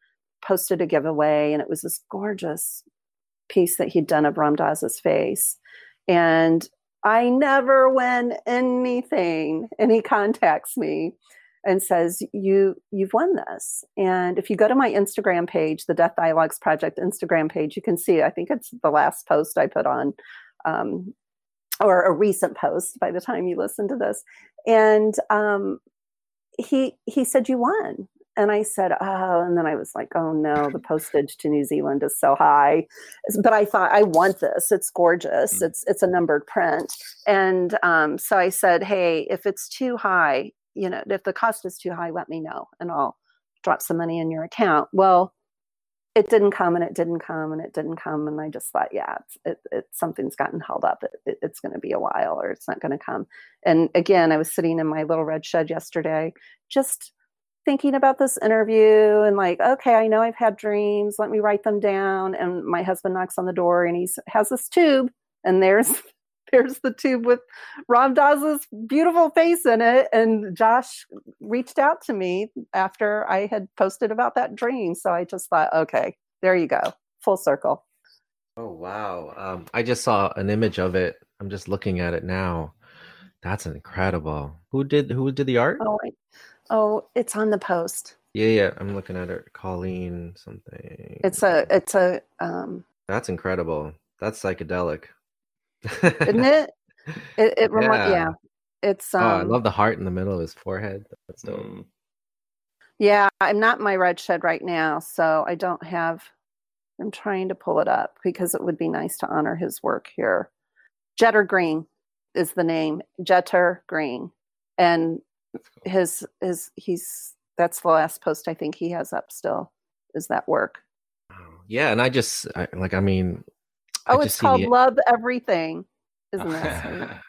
posted a giveaway, and it was this gorgeous piece that he'd done of Ram Dass's face. And I never win anything. And he contacts me and says, "You you've won this." And if you go to my Instagram page, the Death Dialogues Project Instagram page, you can see. I think it's the last post I put on, um, or a recent post by the time you listen to this. And um, he he said, "You won." And I said, oh, and then I was like, oh no, the postage to New Zealand is so high. But I thought, I want this. It's gorgeous. Mm-hmm. It's it's a numbered print. And um, so I said, hey, if it's too high, you know, if the cost is too high, let me know and I'll drop some money in your account. Well, it didn't come and it didn't come and it didn't come. And I just thought, yeah, it's, it, it something's gotten held up. It, it, it's going to be a while or it's not going to come. And again, I was sitting in my little red shed yesterday, just thinking about this interview and like, okay, I know I've had dreams. Let me write them down. And my husband knocks on the door and he has this tube, and there's there's the tube with Ram Dass's beautiful face in it. And Josh reached out to me after I had posted about that dream. So I just thought, okay, there you go, full circle. Oh wow! Um, I just saw an image of it. I'm just looking at it now. That's incredible. Who did who did the art? Oh, Oh, it's on the post. Yeah, yeah. I'm looking at it. Colleen something. It's a it's a um That's incredible. That's psychedelic. isn't it? It it yeah. yeah. It's um oh, I love the heart in the middle of his forehead. That's dope. Mm. Yeah, I'm not in my red shed right now, so I don't have I'm trying to pull it up because it would be nice to honor his work here. Jetter Green is the name. Jetter Green. And cool. his his he's that's the last post I think he has up still is that work. Yeah, and I just I, like I mean Oh, I it's called the... Love Everything. Isn't that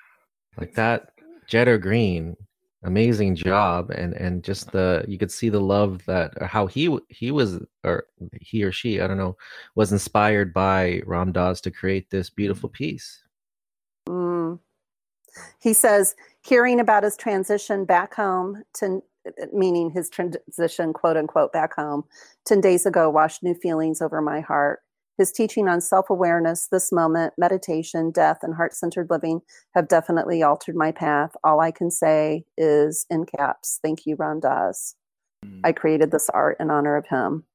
like that Jetter Green amazing job and and just the you could see the love that how he he was or he or she I don't know was inspired by Ram Dass to create this beautiful piece. Mm. He says hearing about his transition back home to meaning his transition quote unquote back home 10 days ago washed new feelings over my heart. His teaching on self-awareness this moment meditation death and heart-centered living have definitely altered my path. All i can say is in caps thank you ram dass. Mm. i created this art in honor of him.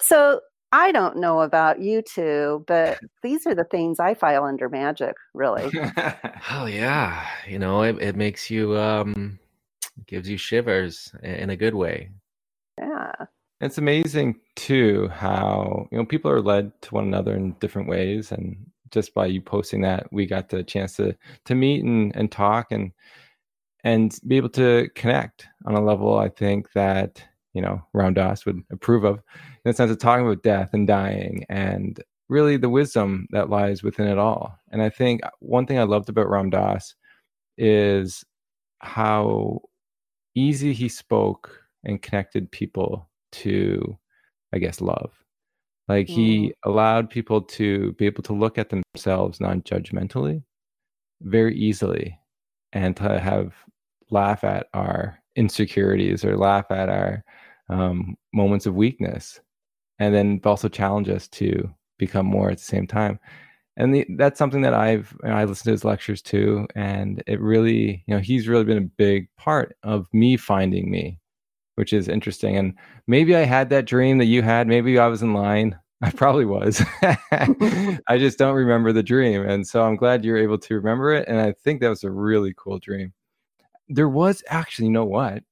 So I don't know about you two, but these are the things I file under magic, really. Hell yeah. You know, it, it makes you, um, gives you shivers in a good way. Yeah. It's amazing too how, you know, people are led to one another in different ways. And just by you posting that, we got the chance to, to meet and, and talk and, and be able to connect on a level I think that you know Ram Dass would approve of, in the sense of talking about death and dying and really the wisdom that lies within it all. And I think one thing I loved about Ram Dass is how easy he spoke and connected people to, I guess, love. Like mm. he allowed people to be able to look at themselves non judgmentally very easily and to have laugh at our insecurities or laugh at our um, moments of weakness and then also challenge us to become more at the same time. And the, that's something that i've you know, i listen to his lectures too and it really you know he's really been a big part of me finding me which is interesting. And maybe i had that dream that you had. Maybe i was in line. I probably was. I just don't remember the dream. And so i'm glad you're able to remember it. And i think that was a really cool dream. There was actually you know what?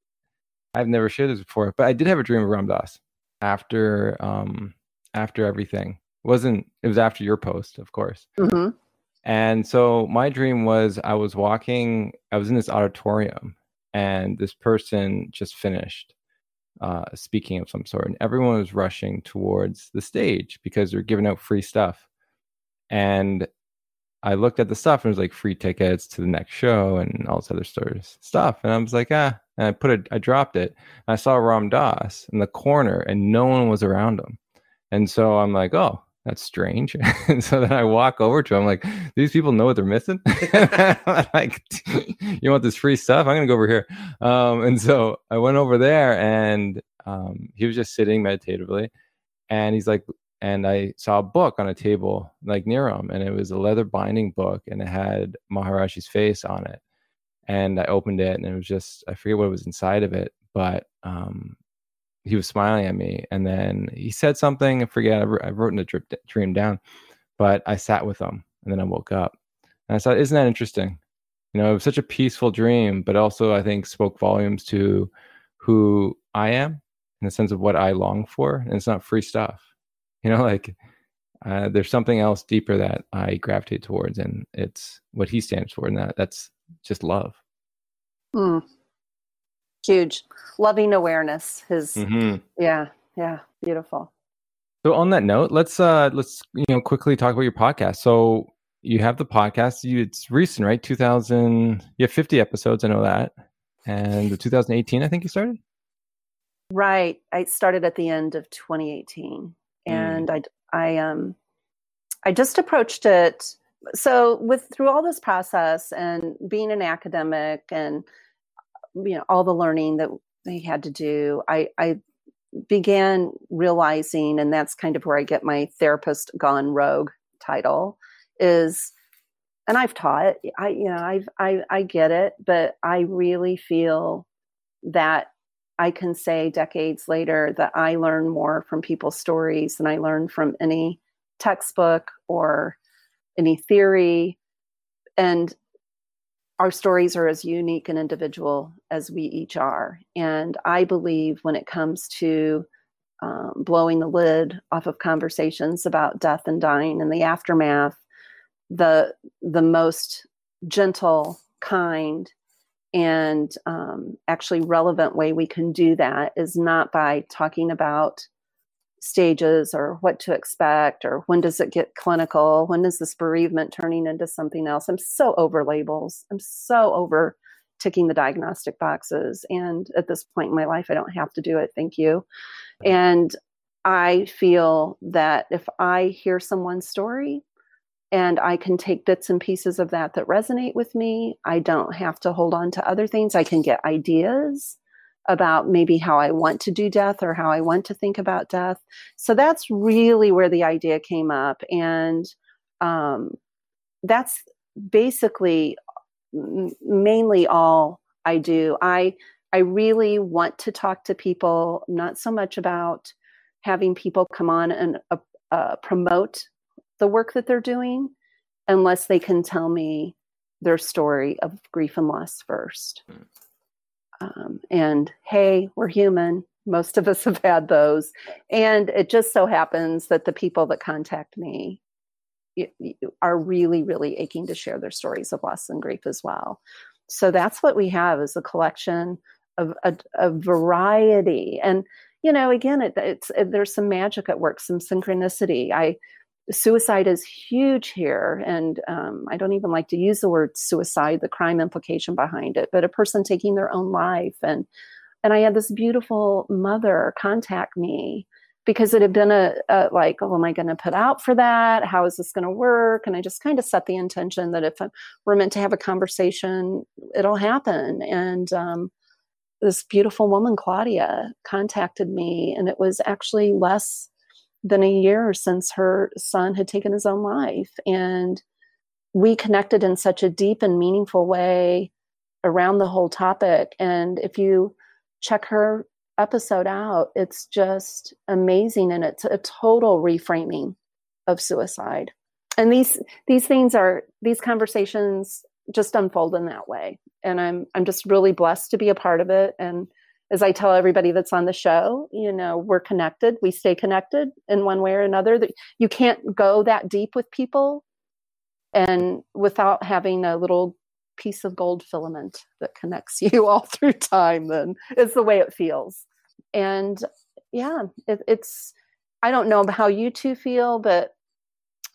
I've never shared this before, but I did have a dream of Ram Dass after um after everything. It wasn't it was after your post, of course. Mm-hmm. And so my dream was I was walking, I was in this auditorium, and this person just finished uh, speaking of some sort, and everyone was rushing towards the stage because they're giving out free stuff. And I looked at the stuff and it was like free tickets to the next show and all this other stores stuff. And I was like, ah, and I put it, I dropped it. I saw Ram Dass in the corner and no one was around him. And so I'm like, oh, that's strange. and so then I walk over to him, like, these people know what they're missing. like, you want this free stuff? I'm gonna go over here. Um, and so I went over there, and um, he was just sitting meditatively, and he's like, and I saw a book on a table like near him, and it was a leather binding book, and it had Maharishi face on it. And I opened it, and it was just I forget what was inside of it, but um, he was smiling at me and then he said something i forget i, wrote in the dream down but i sat with him and then i woke up and i thought isn't that interesting? You know it was such a peaceful dream but also i think spoke volumes to who i am in the sense of what i long for and it's not free stuff. You know like uh, there's something else deeper that i gravitate towards and it's what he stands for and that that's just love mm huge. Loving awareness his mm-hmm. yeah. Yeah. Beautiful. So on that note let's uh let's you know quickly talk about your podcast. So you have the podcast. You it's recent right? 2000 you have 50 episodes i know that. And 2018 i think you started? Right. I started at the end of 2018 and mm. i i um i just approached it so with through all this process and being an academic and you know all the learning that they had to do i i began realizing and that's kind of where i get my therapist gone rogue title is and i've taught i you know i've i i get it but i really feel that i can say decades later that i learn more from people's stories than i learn from any textbook or any theory and our stories are as unique and individual as we each are. And I believe when it comes to um, blowing the lid off of conversations about death and dying and the aftermath, the the most gentle, kind, and um, actually relevant way we can do that is not by talking about stages or what to expect or when does it get clinical? When is this bereavement turning into something else? I'm so over labels. I'm so over ticking the diagnostic boxes. And at this point in my life i don't have to do it. Thank you. And i feel that if i hear someone's story and i can take bits and pieces of that that resonate with me i don't have to hold on to other things. I can get ideas about maybe how I want to do death or how I want to think about death. So that's really where the idea came up. And um, that's basically mainly all I do. I I really want to talk to people, not so much about having people come on and uh, uh, promote the work that they're doing, unless they can tell me their story of grief and loss first. Mm. Um, and hey, we're human. Most of us have had those. And it just so happens that the people that contact me are really, really aching to share their stories of loss and grief as well. So that's what we have is a collection of a, a variety. And, you know, again, it, it's it, there's some magic at work, some synchronicity. I suicide is huge here and um, i don't even like to use the word suicide the crime implication behind it but a person taking their own life and and i had this beautiful mother contact me because it had been a, a like oh am i going to put out for that? How is this going to work? And i just kind of set the intention that if we're meant to have a conversation it'll happen and um, this beautiful woman claudia contacted me and it was actually less than a year since her son had taken his own life. And we connected in such a deep and meaningful way around the whole topic. And if you check her episode out, it's just amazing and it's a total reframing of suicide. And these these things are these conversations just unfold in that way. And I'm I'm just really blessed to be a part of it and as I tell everybody that's on the show, you know, we're connected. We stay connected in one way or another. You can't go that deep with people and without having a little piece of gold filament that connects you all through time then it's the way it feels and yeah it, it's i don't know how you two feel but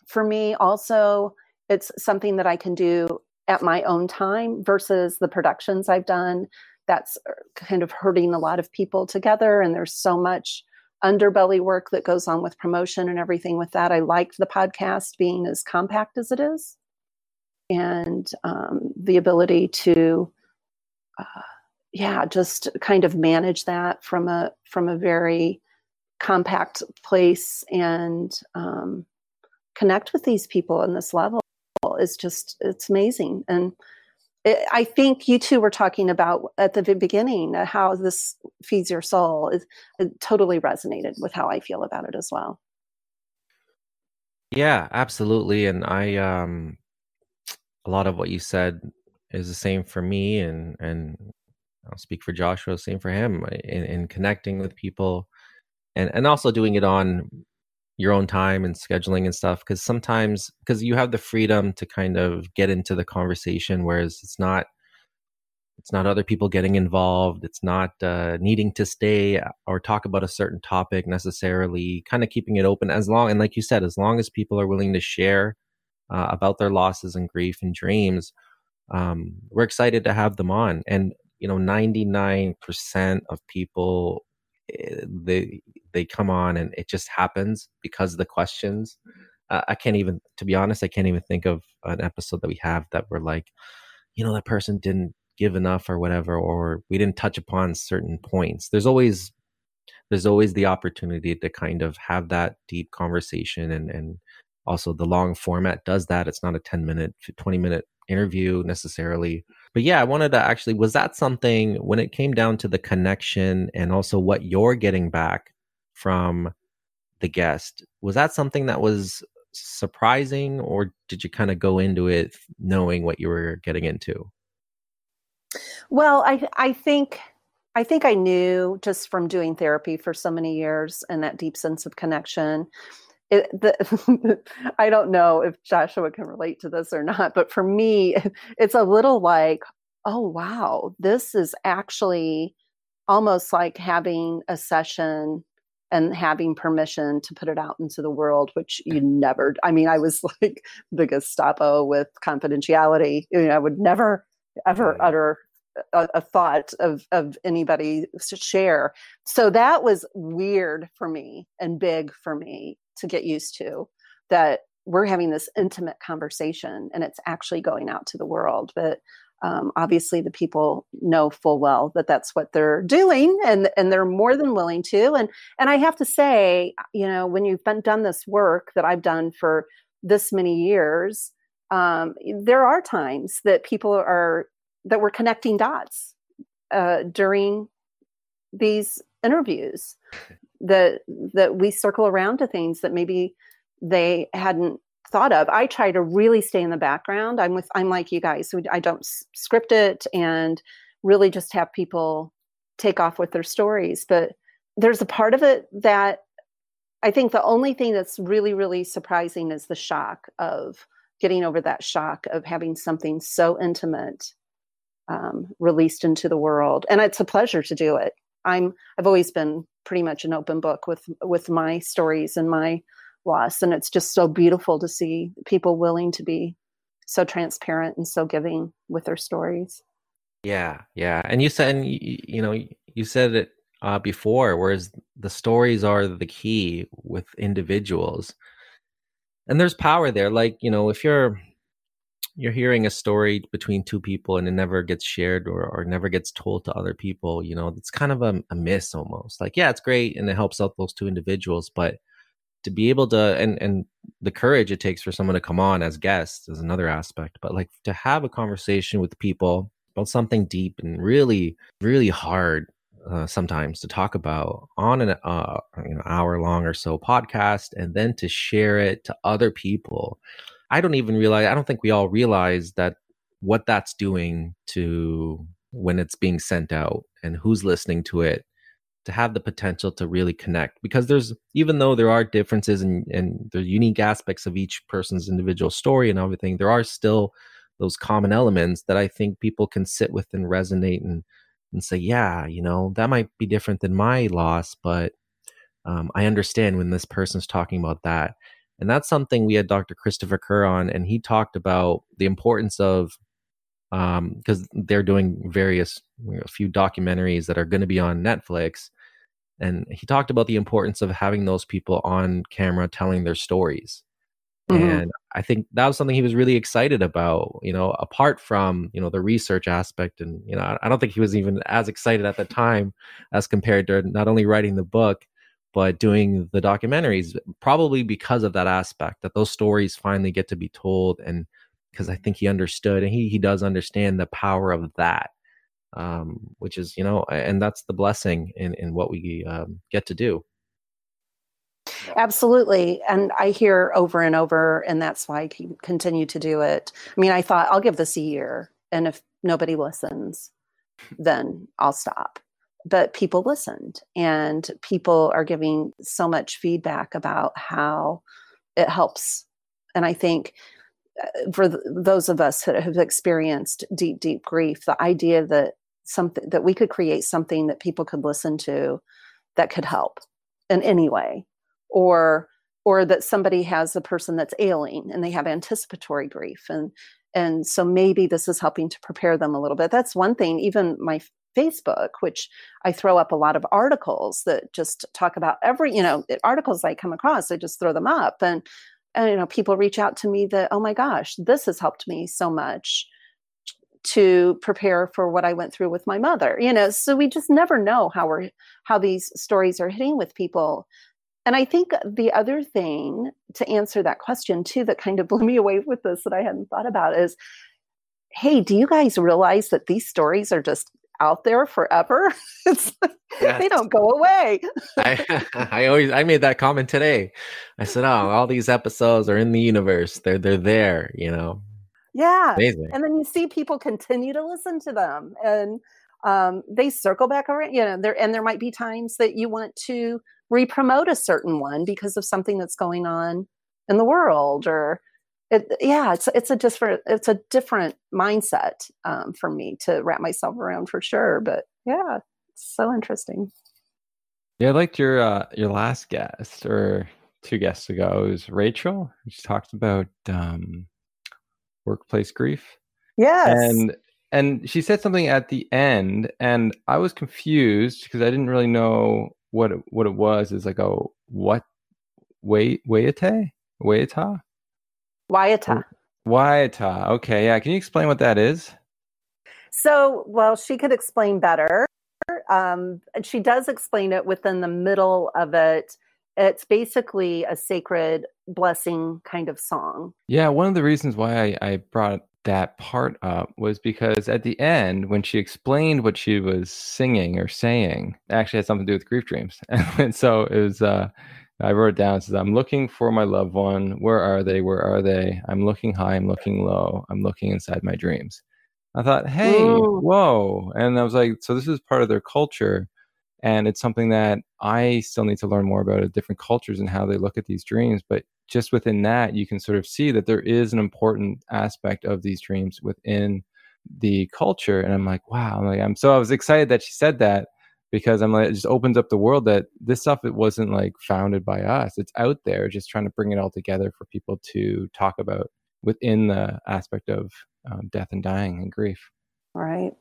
for me also it's something that i can do at my own time versus the productions i've done that's uh, kind of hurting a lot of people together and there's so much underbelly work that goes on with promotion and everything with that. I liked the podcast being as compact as it is and um, the ability to uh, yeah just kind of manage that from a from a very compact place and um, connect with these people on this level is just it's amazing and i think you two were talking about at the beginning uh, how this feeds your soul. It totally resonated with how i feel about it as well. Yeah absolutely. And i um a lot of what you said is the same for me and and I'll speak for Joshua, same for him in, in connecting with people and and also doing it on your own time and scheduling and stuff because sometimes because you have the freedom to kind of get into the conversation whereas it's not it's not other people getting involved it's not uh, needing to stay or talk about a certain topic necessarily kind of keeping it open as long and like you said as long as people are willing to share uh, about their losses and grief and dreams um, we're excited to have them on and you know 99% of people eh, they they come on and it just happens because of the questions. Uh, i can't even to be honest i can't even think of an episode that we have that we're like you know that person didn't give enough or whatever or we didn't touch upon certain points. There's always there's always the opportunity to kind of have that deep conversation and and also the long format does that. It's not a 10 minute 20 minute interview necessarily. But yeah i wanted to actually was that something when it came down to the connection and also what you're getting back from the guest. Was that something that was surprising or did you kind of go into it knowing what you were getting into? Well i i think i think i knew just from doing therapy for so many years and that deep sense of connection. It, the, I don't know if Joshua can relate to this or not, but for me, it's a little like, oh, wow, this is actually almost like having a session and having permission to put it out into the world, which you never, I mean, I was like the Gestapo with confidentiality. You know, I would never, ever utter a, a, thought of of anybody to share. So that was weird for me and big for me to get used to that we're having this intimate conversation and it's actually going out to the world but um, obviously the people know full well that that's what they're doing and and they're more than willing to and and i have to say you know when you've been done this work that i've done for this many years um, there are times that people are that we're connecting dots uh, during these interviews that that we circle around to things that maybe they hadn't thought of i try to really stay in the background. I'm with i'm like you guys i don't script it and really just have people take off with their stories but there's a part of it that i think the only thing that's really really surprising is the shock of getting over that shock of having something so intimate um, released into the world and it's a pleasure to do it. I'm i've always been pretty much an open book with with my stories and my loss. And it's just so beautiful to see people willing to be so transparent and so giving with their stories. Yeah yeah. And you said and you, you know you said it uh, before whereas the stories are the key with individuals. And there's power there. Like you know if you're you're hearing a story between two people and it never gets shared or, or never gets told to other people you know it's kind of a, a miss almost. Like yeah it's great and it helps out those two individuals but to be able to and and the courage it takes for someone to come on as guests is another aspect but like to have a conversation with people about something deep and really really hard uh, sometimes to talk about on an uh, you know, hour long or so podcast and then to share it to other people. I don't even realize, I don't think we all realize that what that's doing to when it's being sent out and who's listening to it to have the potential to really connect because there's even though there are differences and and the unique aspects of each person's individual story and everything there are still those common elements that i think people can sit with and resonate and and say yeah you know that might be different than my loss but um, i understand when this person's talking about that and that's something we had Dr. Christopher Kerr on, and he talked about the importance of because um, they're doing various a few documentaries that are going to be on Netflix, and he talked about the importance of having those people on camera telling their stories mm-hmm. and i think that was something he was really excited about you know apart from you know the research aspect and you know i don't think he was even as excited at the time as compared to not only writing the book but doing the documentaries probably because of that aspect that those stories finally get to be told and because i think he understood and he, he does understand the power of that um, which is you know and that's the blessing in in what we um, get to do. Absolutely and i hear over and over and that's why i continue to do it. I mean i thought i'll give this a year and if nobody listens then i'll stop. But people listened and people are giving so much feedback about how it helps. And i think uh, for those of us that have experienced deep deep grief the idea that something that we could create something that people could listen to that could help in any way or or that somebody has a person that's ailing and they have anticipatory grief. And and so maybe this is helping to prepare them a little bit. That's one thing even my facebook which i throw up a lot of articles that just talk about every you know articles i come across i just throw them up. And Uh, you know people reach out to me that oh my gosh this has helped me so much to prepare for what I went through with my mother. You know, so we just never know how we're how these stories are hitting with people. And I think the other thing to answer that question too that kind of blew me away with this that I hadn't thought about is hey, do you guys realize that these stories are just out there forever? it's yes. they don't go away. I I always I made that comment today. I said, "Oh, all these episodes are in the universe. They're they're there, you know." Yeah. Amazing. And then you see people continue to listen to them and um, they circle back around, you know, there, and there might be times that you want to re-promote a certain one because of something that's going on in the world or it, yeah, it's, it's a different, it's a different mindset um, for me to wrap myself around for sure. But yeah, it's so interesting. Yeah, I liked your uh, your last guest or two guests ago. It was Rachel. She talked about um, workplace grief. Yes. And and she said something at the end and I was confused because I didn't really know what it, what it was. Is like a what wait wayate? Wayata? Wayata. Wayata. Okay, yeah. Can you explain what that is? So, well, she could explain better. Um, she does explain it within the middle of it it's basically a sacred blessing kind of song. Yeah, one of the reasons why I, I brought that part up was because at the end, when she explained what she was singing or saying, actually had something to do with grief dreams. and so it was, uh, I wrote it down. It says, I'm looking for my loved one. Where are they? Where are they? I'm looking high. I'm looking low. I'm looking inside my dreams. I thought, hey, Ooh. whoa. And I was like, so this is part of their culture and it's something that i still need to learn more about different cultures and how they look at these dreams but just within that you can sort of see that there is an important aspect of these dreams within the culture and i'm like wow I'm like i'm so i was excited that she said that because i'm like it just opens up the world that this stuff it wasn't like founded by us it's out there just trying to bring it all together for people to talk about within the aspect of um, death and dying and grief right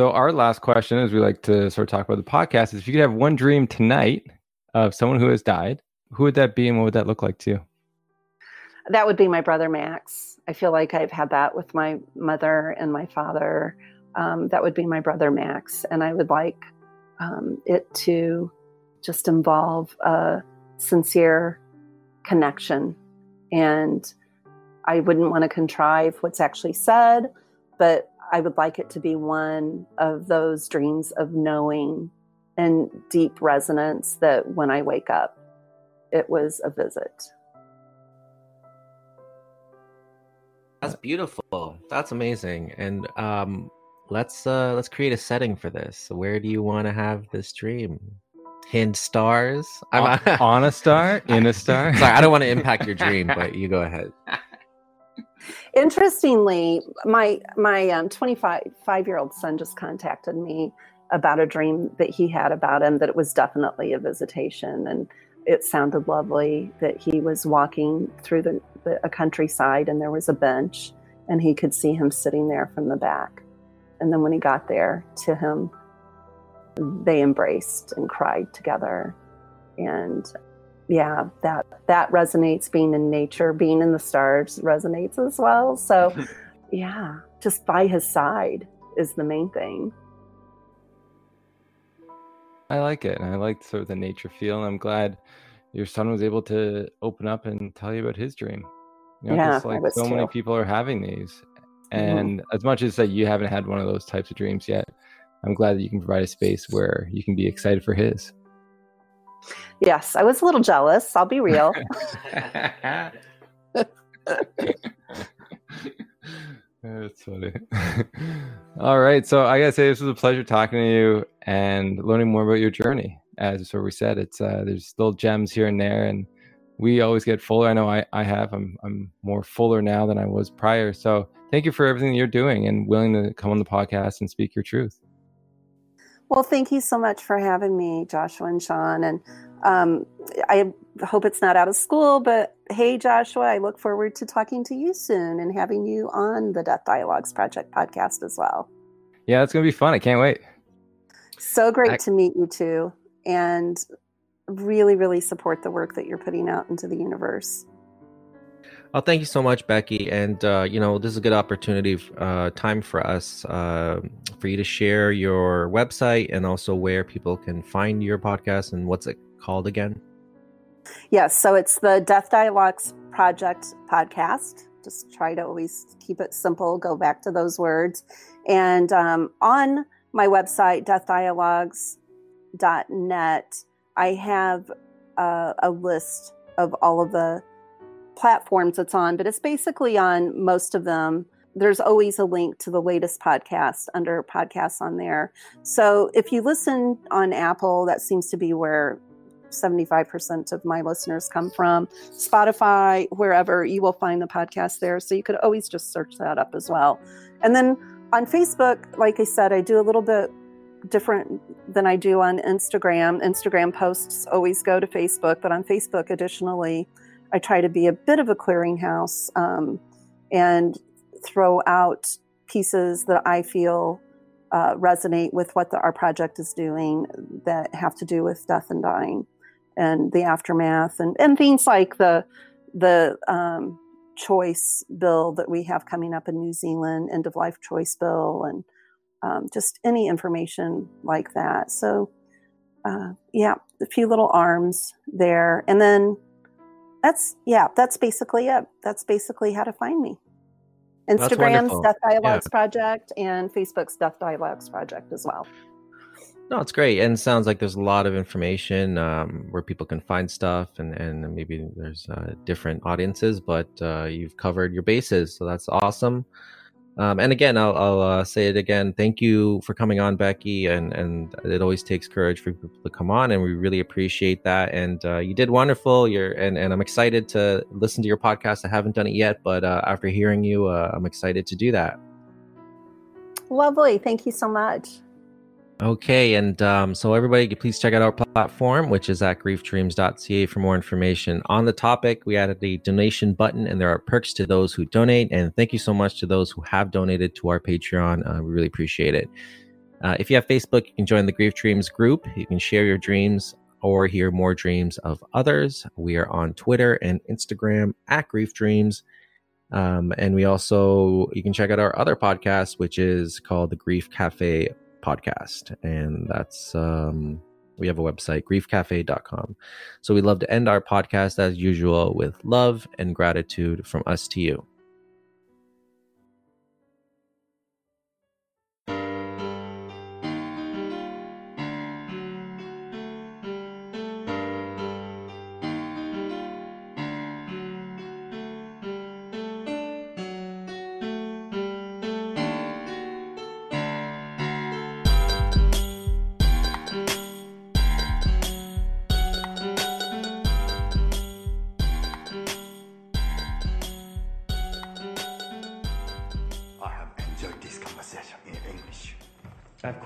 so our last question, as we like to sort of talk about the podcast, is if you could have one dream tonight of someone who has died, who would that be, and what would that look like to you? That would be my brother Max. I feel like I've had that with my mother and my father. Um, that would be my brother Max, and I would like um, it to just involve a sincere connection, and I wouldn't want to contrive what's actually said, but I would like it to be one of those dreams of knowing and deep resonance that when I wake up, it was a visit. That's beautiful. That's amazing. And um, let's uh, let's create a setting for this. Where do you want to have this dream? Hint stars. On, on a star, in a star. Sorry, I don't want to impact your dream, but you go ahead. Interestingly, my my um, 25 five year old son just contacted me about a dream that he had about him that it was definitely a visitation and it sounded lovely that he was walking through the, the, a countryside and there was a bench and he could see him sitting there from the back and then when he got there to him they embraced and cried together. And yeah, that that resonates being in nature, being in the stars resonates as well. So yeah, just by his side is the main thing. I like it. I like sort of the nature feel. I'm glad your son was able to open up and tell you about his dream. You know, Yeah, just like so many people are having these. Mhm. And as much as that you haven't had one of those types of dreams yet, I'm glad that you can provide a space where you can be excited for his. Yes, I was a little jealous. I'll be real. That's funny. All right. So I gotta say this was a pleasure talking to you and learning more about your journey. As we said, it's uh, there's still gems here and there, and we always get fuller. I know I, I have. I'm I'm more fuller now than I was prior. So thank you for everything you're doing and willing to come on the podcast and speak your truth. Well, thank you so much for having me, Joshua and Sean. And um, I hope it's not out of school, but hey, Joshua, I look forward to talking to you soon and having you on the Death Dialogues Project podcast as well. Yeah, it's gonna be fun. I can't wait. So great I- to meet you too, and really, really support the work that you're putting out into the universe. Oh, thank you so much, Becky. And uh, you know, this is a good opportunity, uh, time for us, uh, for you to share your website and also where people can find your podcast and what's it called again. Yes, so it's the Death Dialogues Project podcast. Just try to always keep it simple, go back to those words. And um, on my website, deathdialogues.net, I have uh, a list of all of the platforms it's on, but it's basically on most of them. There's always a link to the latest podcast under podcasts on there. So if you listen on Apple, that seems to be where 75% of my listeners come from. Spotify, wherever, you will find the podcast there. So you could always just search that up as well. And then on Facebook, like I said, I do a little bit different than I do on Instagram. Instagram posts always go to Facebook, but on Facebook, additionally, I try to be a bit of a clearinghouse um, and throw out pieces that I feel uh, resonate with what the, our project is doing that have to do with death and dying and the aftermath and, and things like the the um, choice bill that we have coming up in New Zealand, end of life choice bill, and um, just any information like that. So, uh, yeah, a few little arms there, and then that's yeah, that's basically it. That's basically how to find me. Instagram's. Death Dialogues Project and Facebook's Death Dialogues Project as well. No, it's great, and it sounds like there's a lot of information um, where people can find stuff, and and maybe there's uh, different audiences, but uh, you've covered your bases, so that's awesome. Um, and again, I'll, I'll uh, say it again. Thank you for coming on, Becky, and and it always takes courage for people to come on, and we really appreciate that. And uh, you did wonderful. You're and and I'm excited to listen to your podcast. I haven't done it yet, but uh, after hearing you, uh, I'm excited to do that. Lovely. Thank you so much. Okay, and um, so everybody, please check out our platform, which is at griefdreams.ca for more information on the topic. We added a donation button, and there are perks to those who donate. And thank you so much to those who have donated to our Patreon. Uh, we really appreciate it. Uh, if you have Facebook, you can join the Grief Dreams group. You can share your dreams or hear more dreams of others. We are on Twitter and Instagram at Grief Dreams. Um, and we also, you can check out our other podcast, which is called the Grief Cafe podcast. And that's um we have a website griefcafe.com so we love to end our podcast as usual with love and gratitude from us to you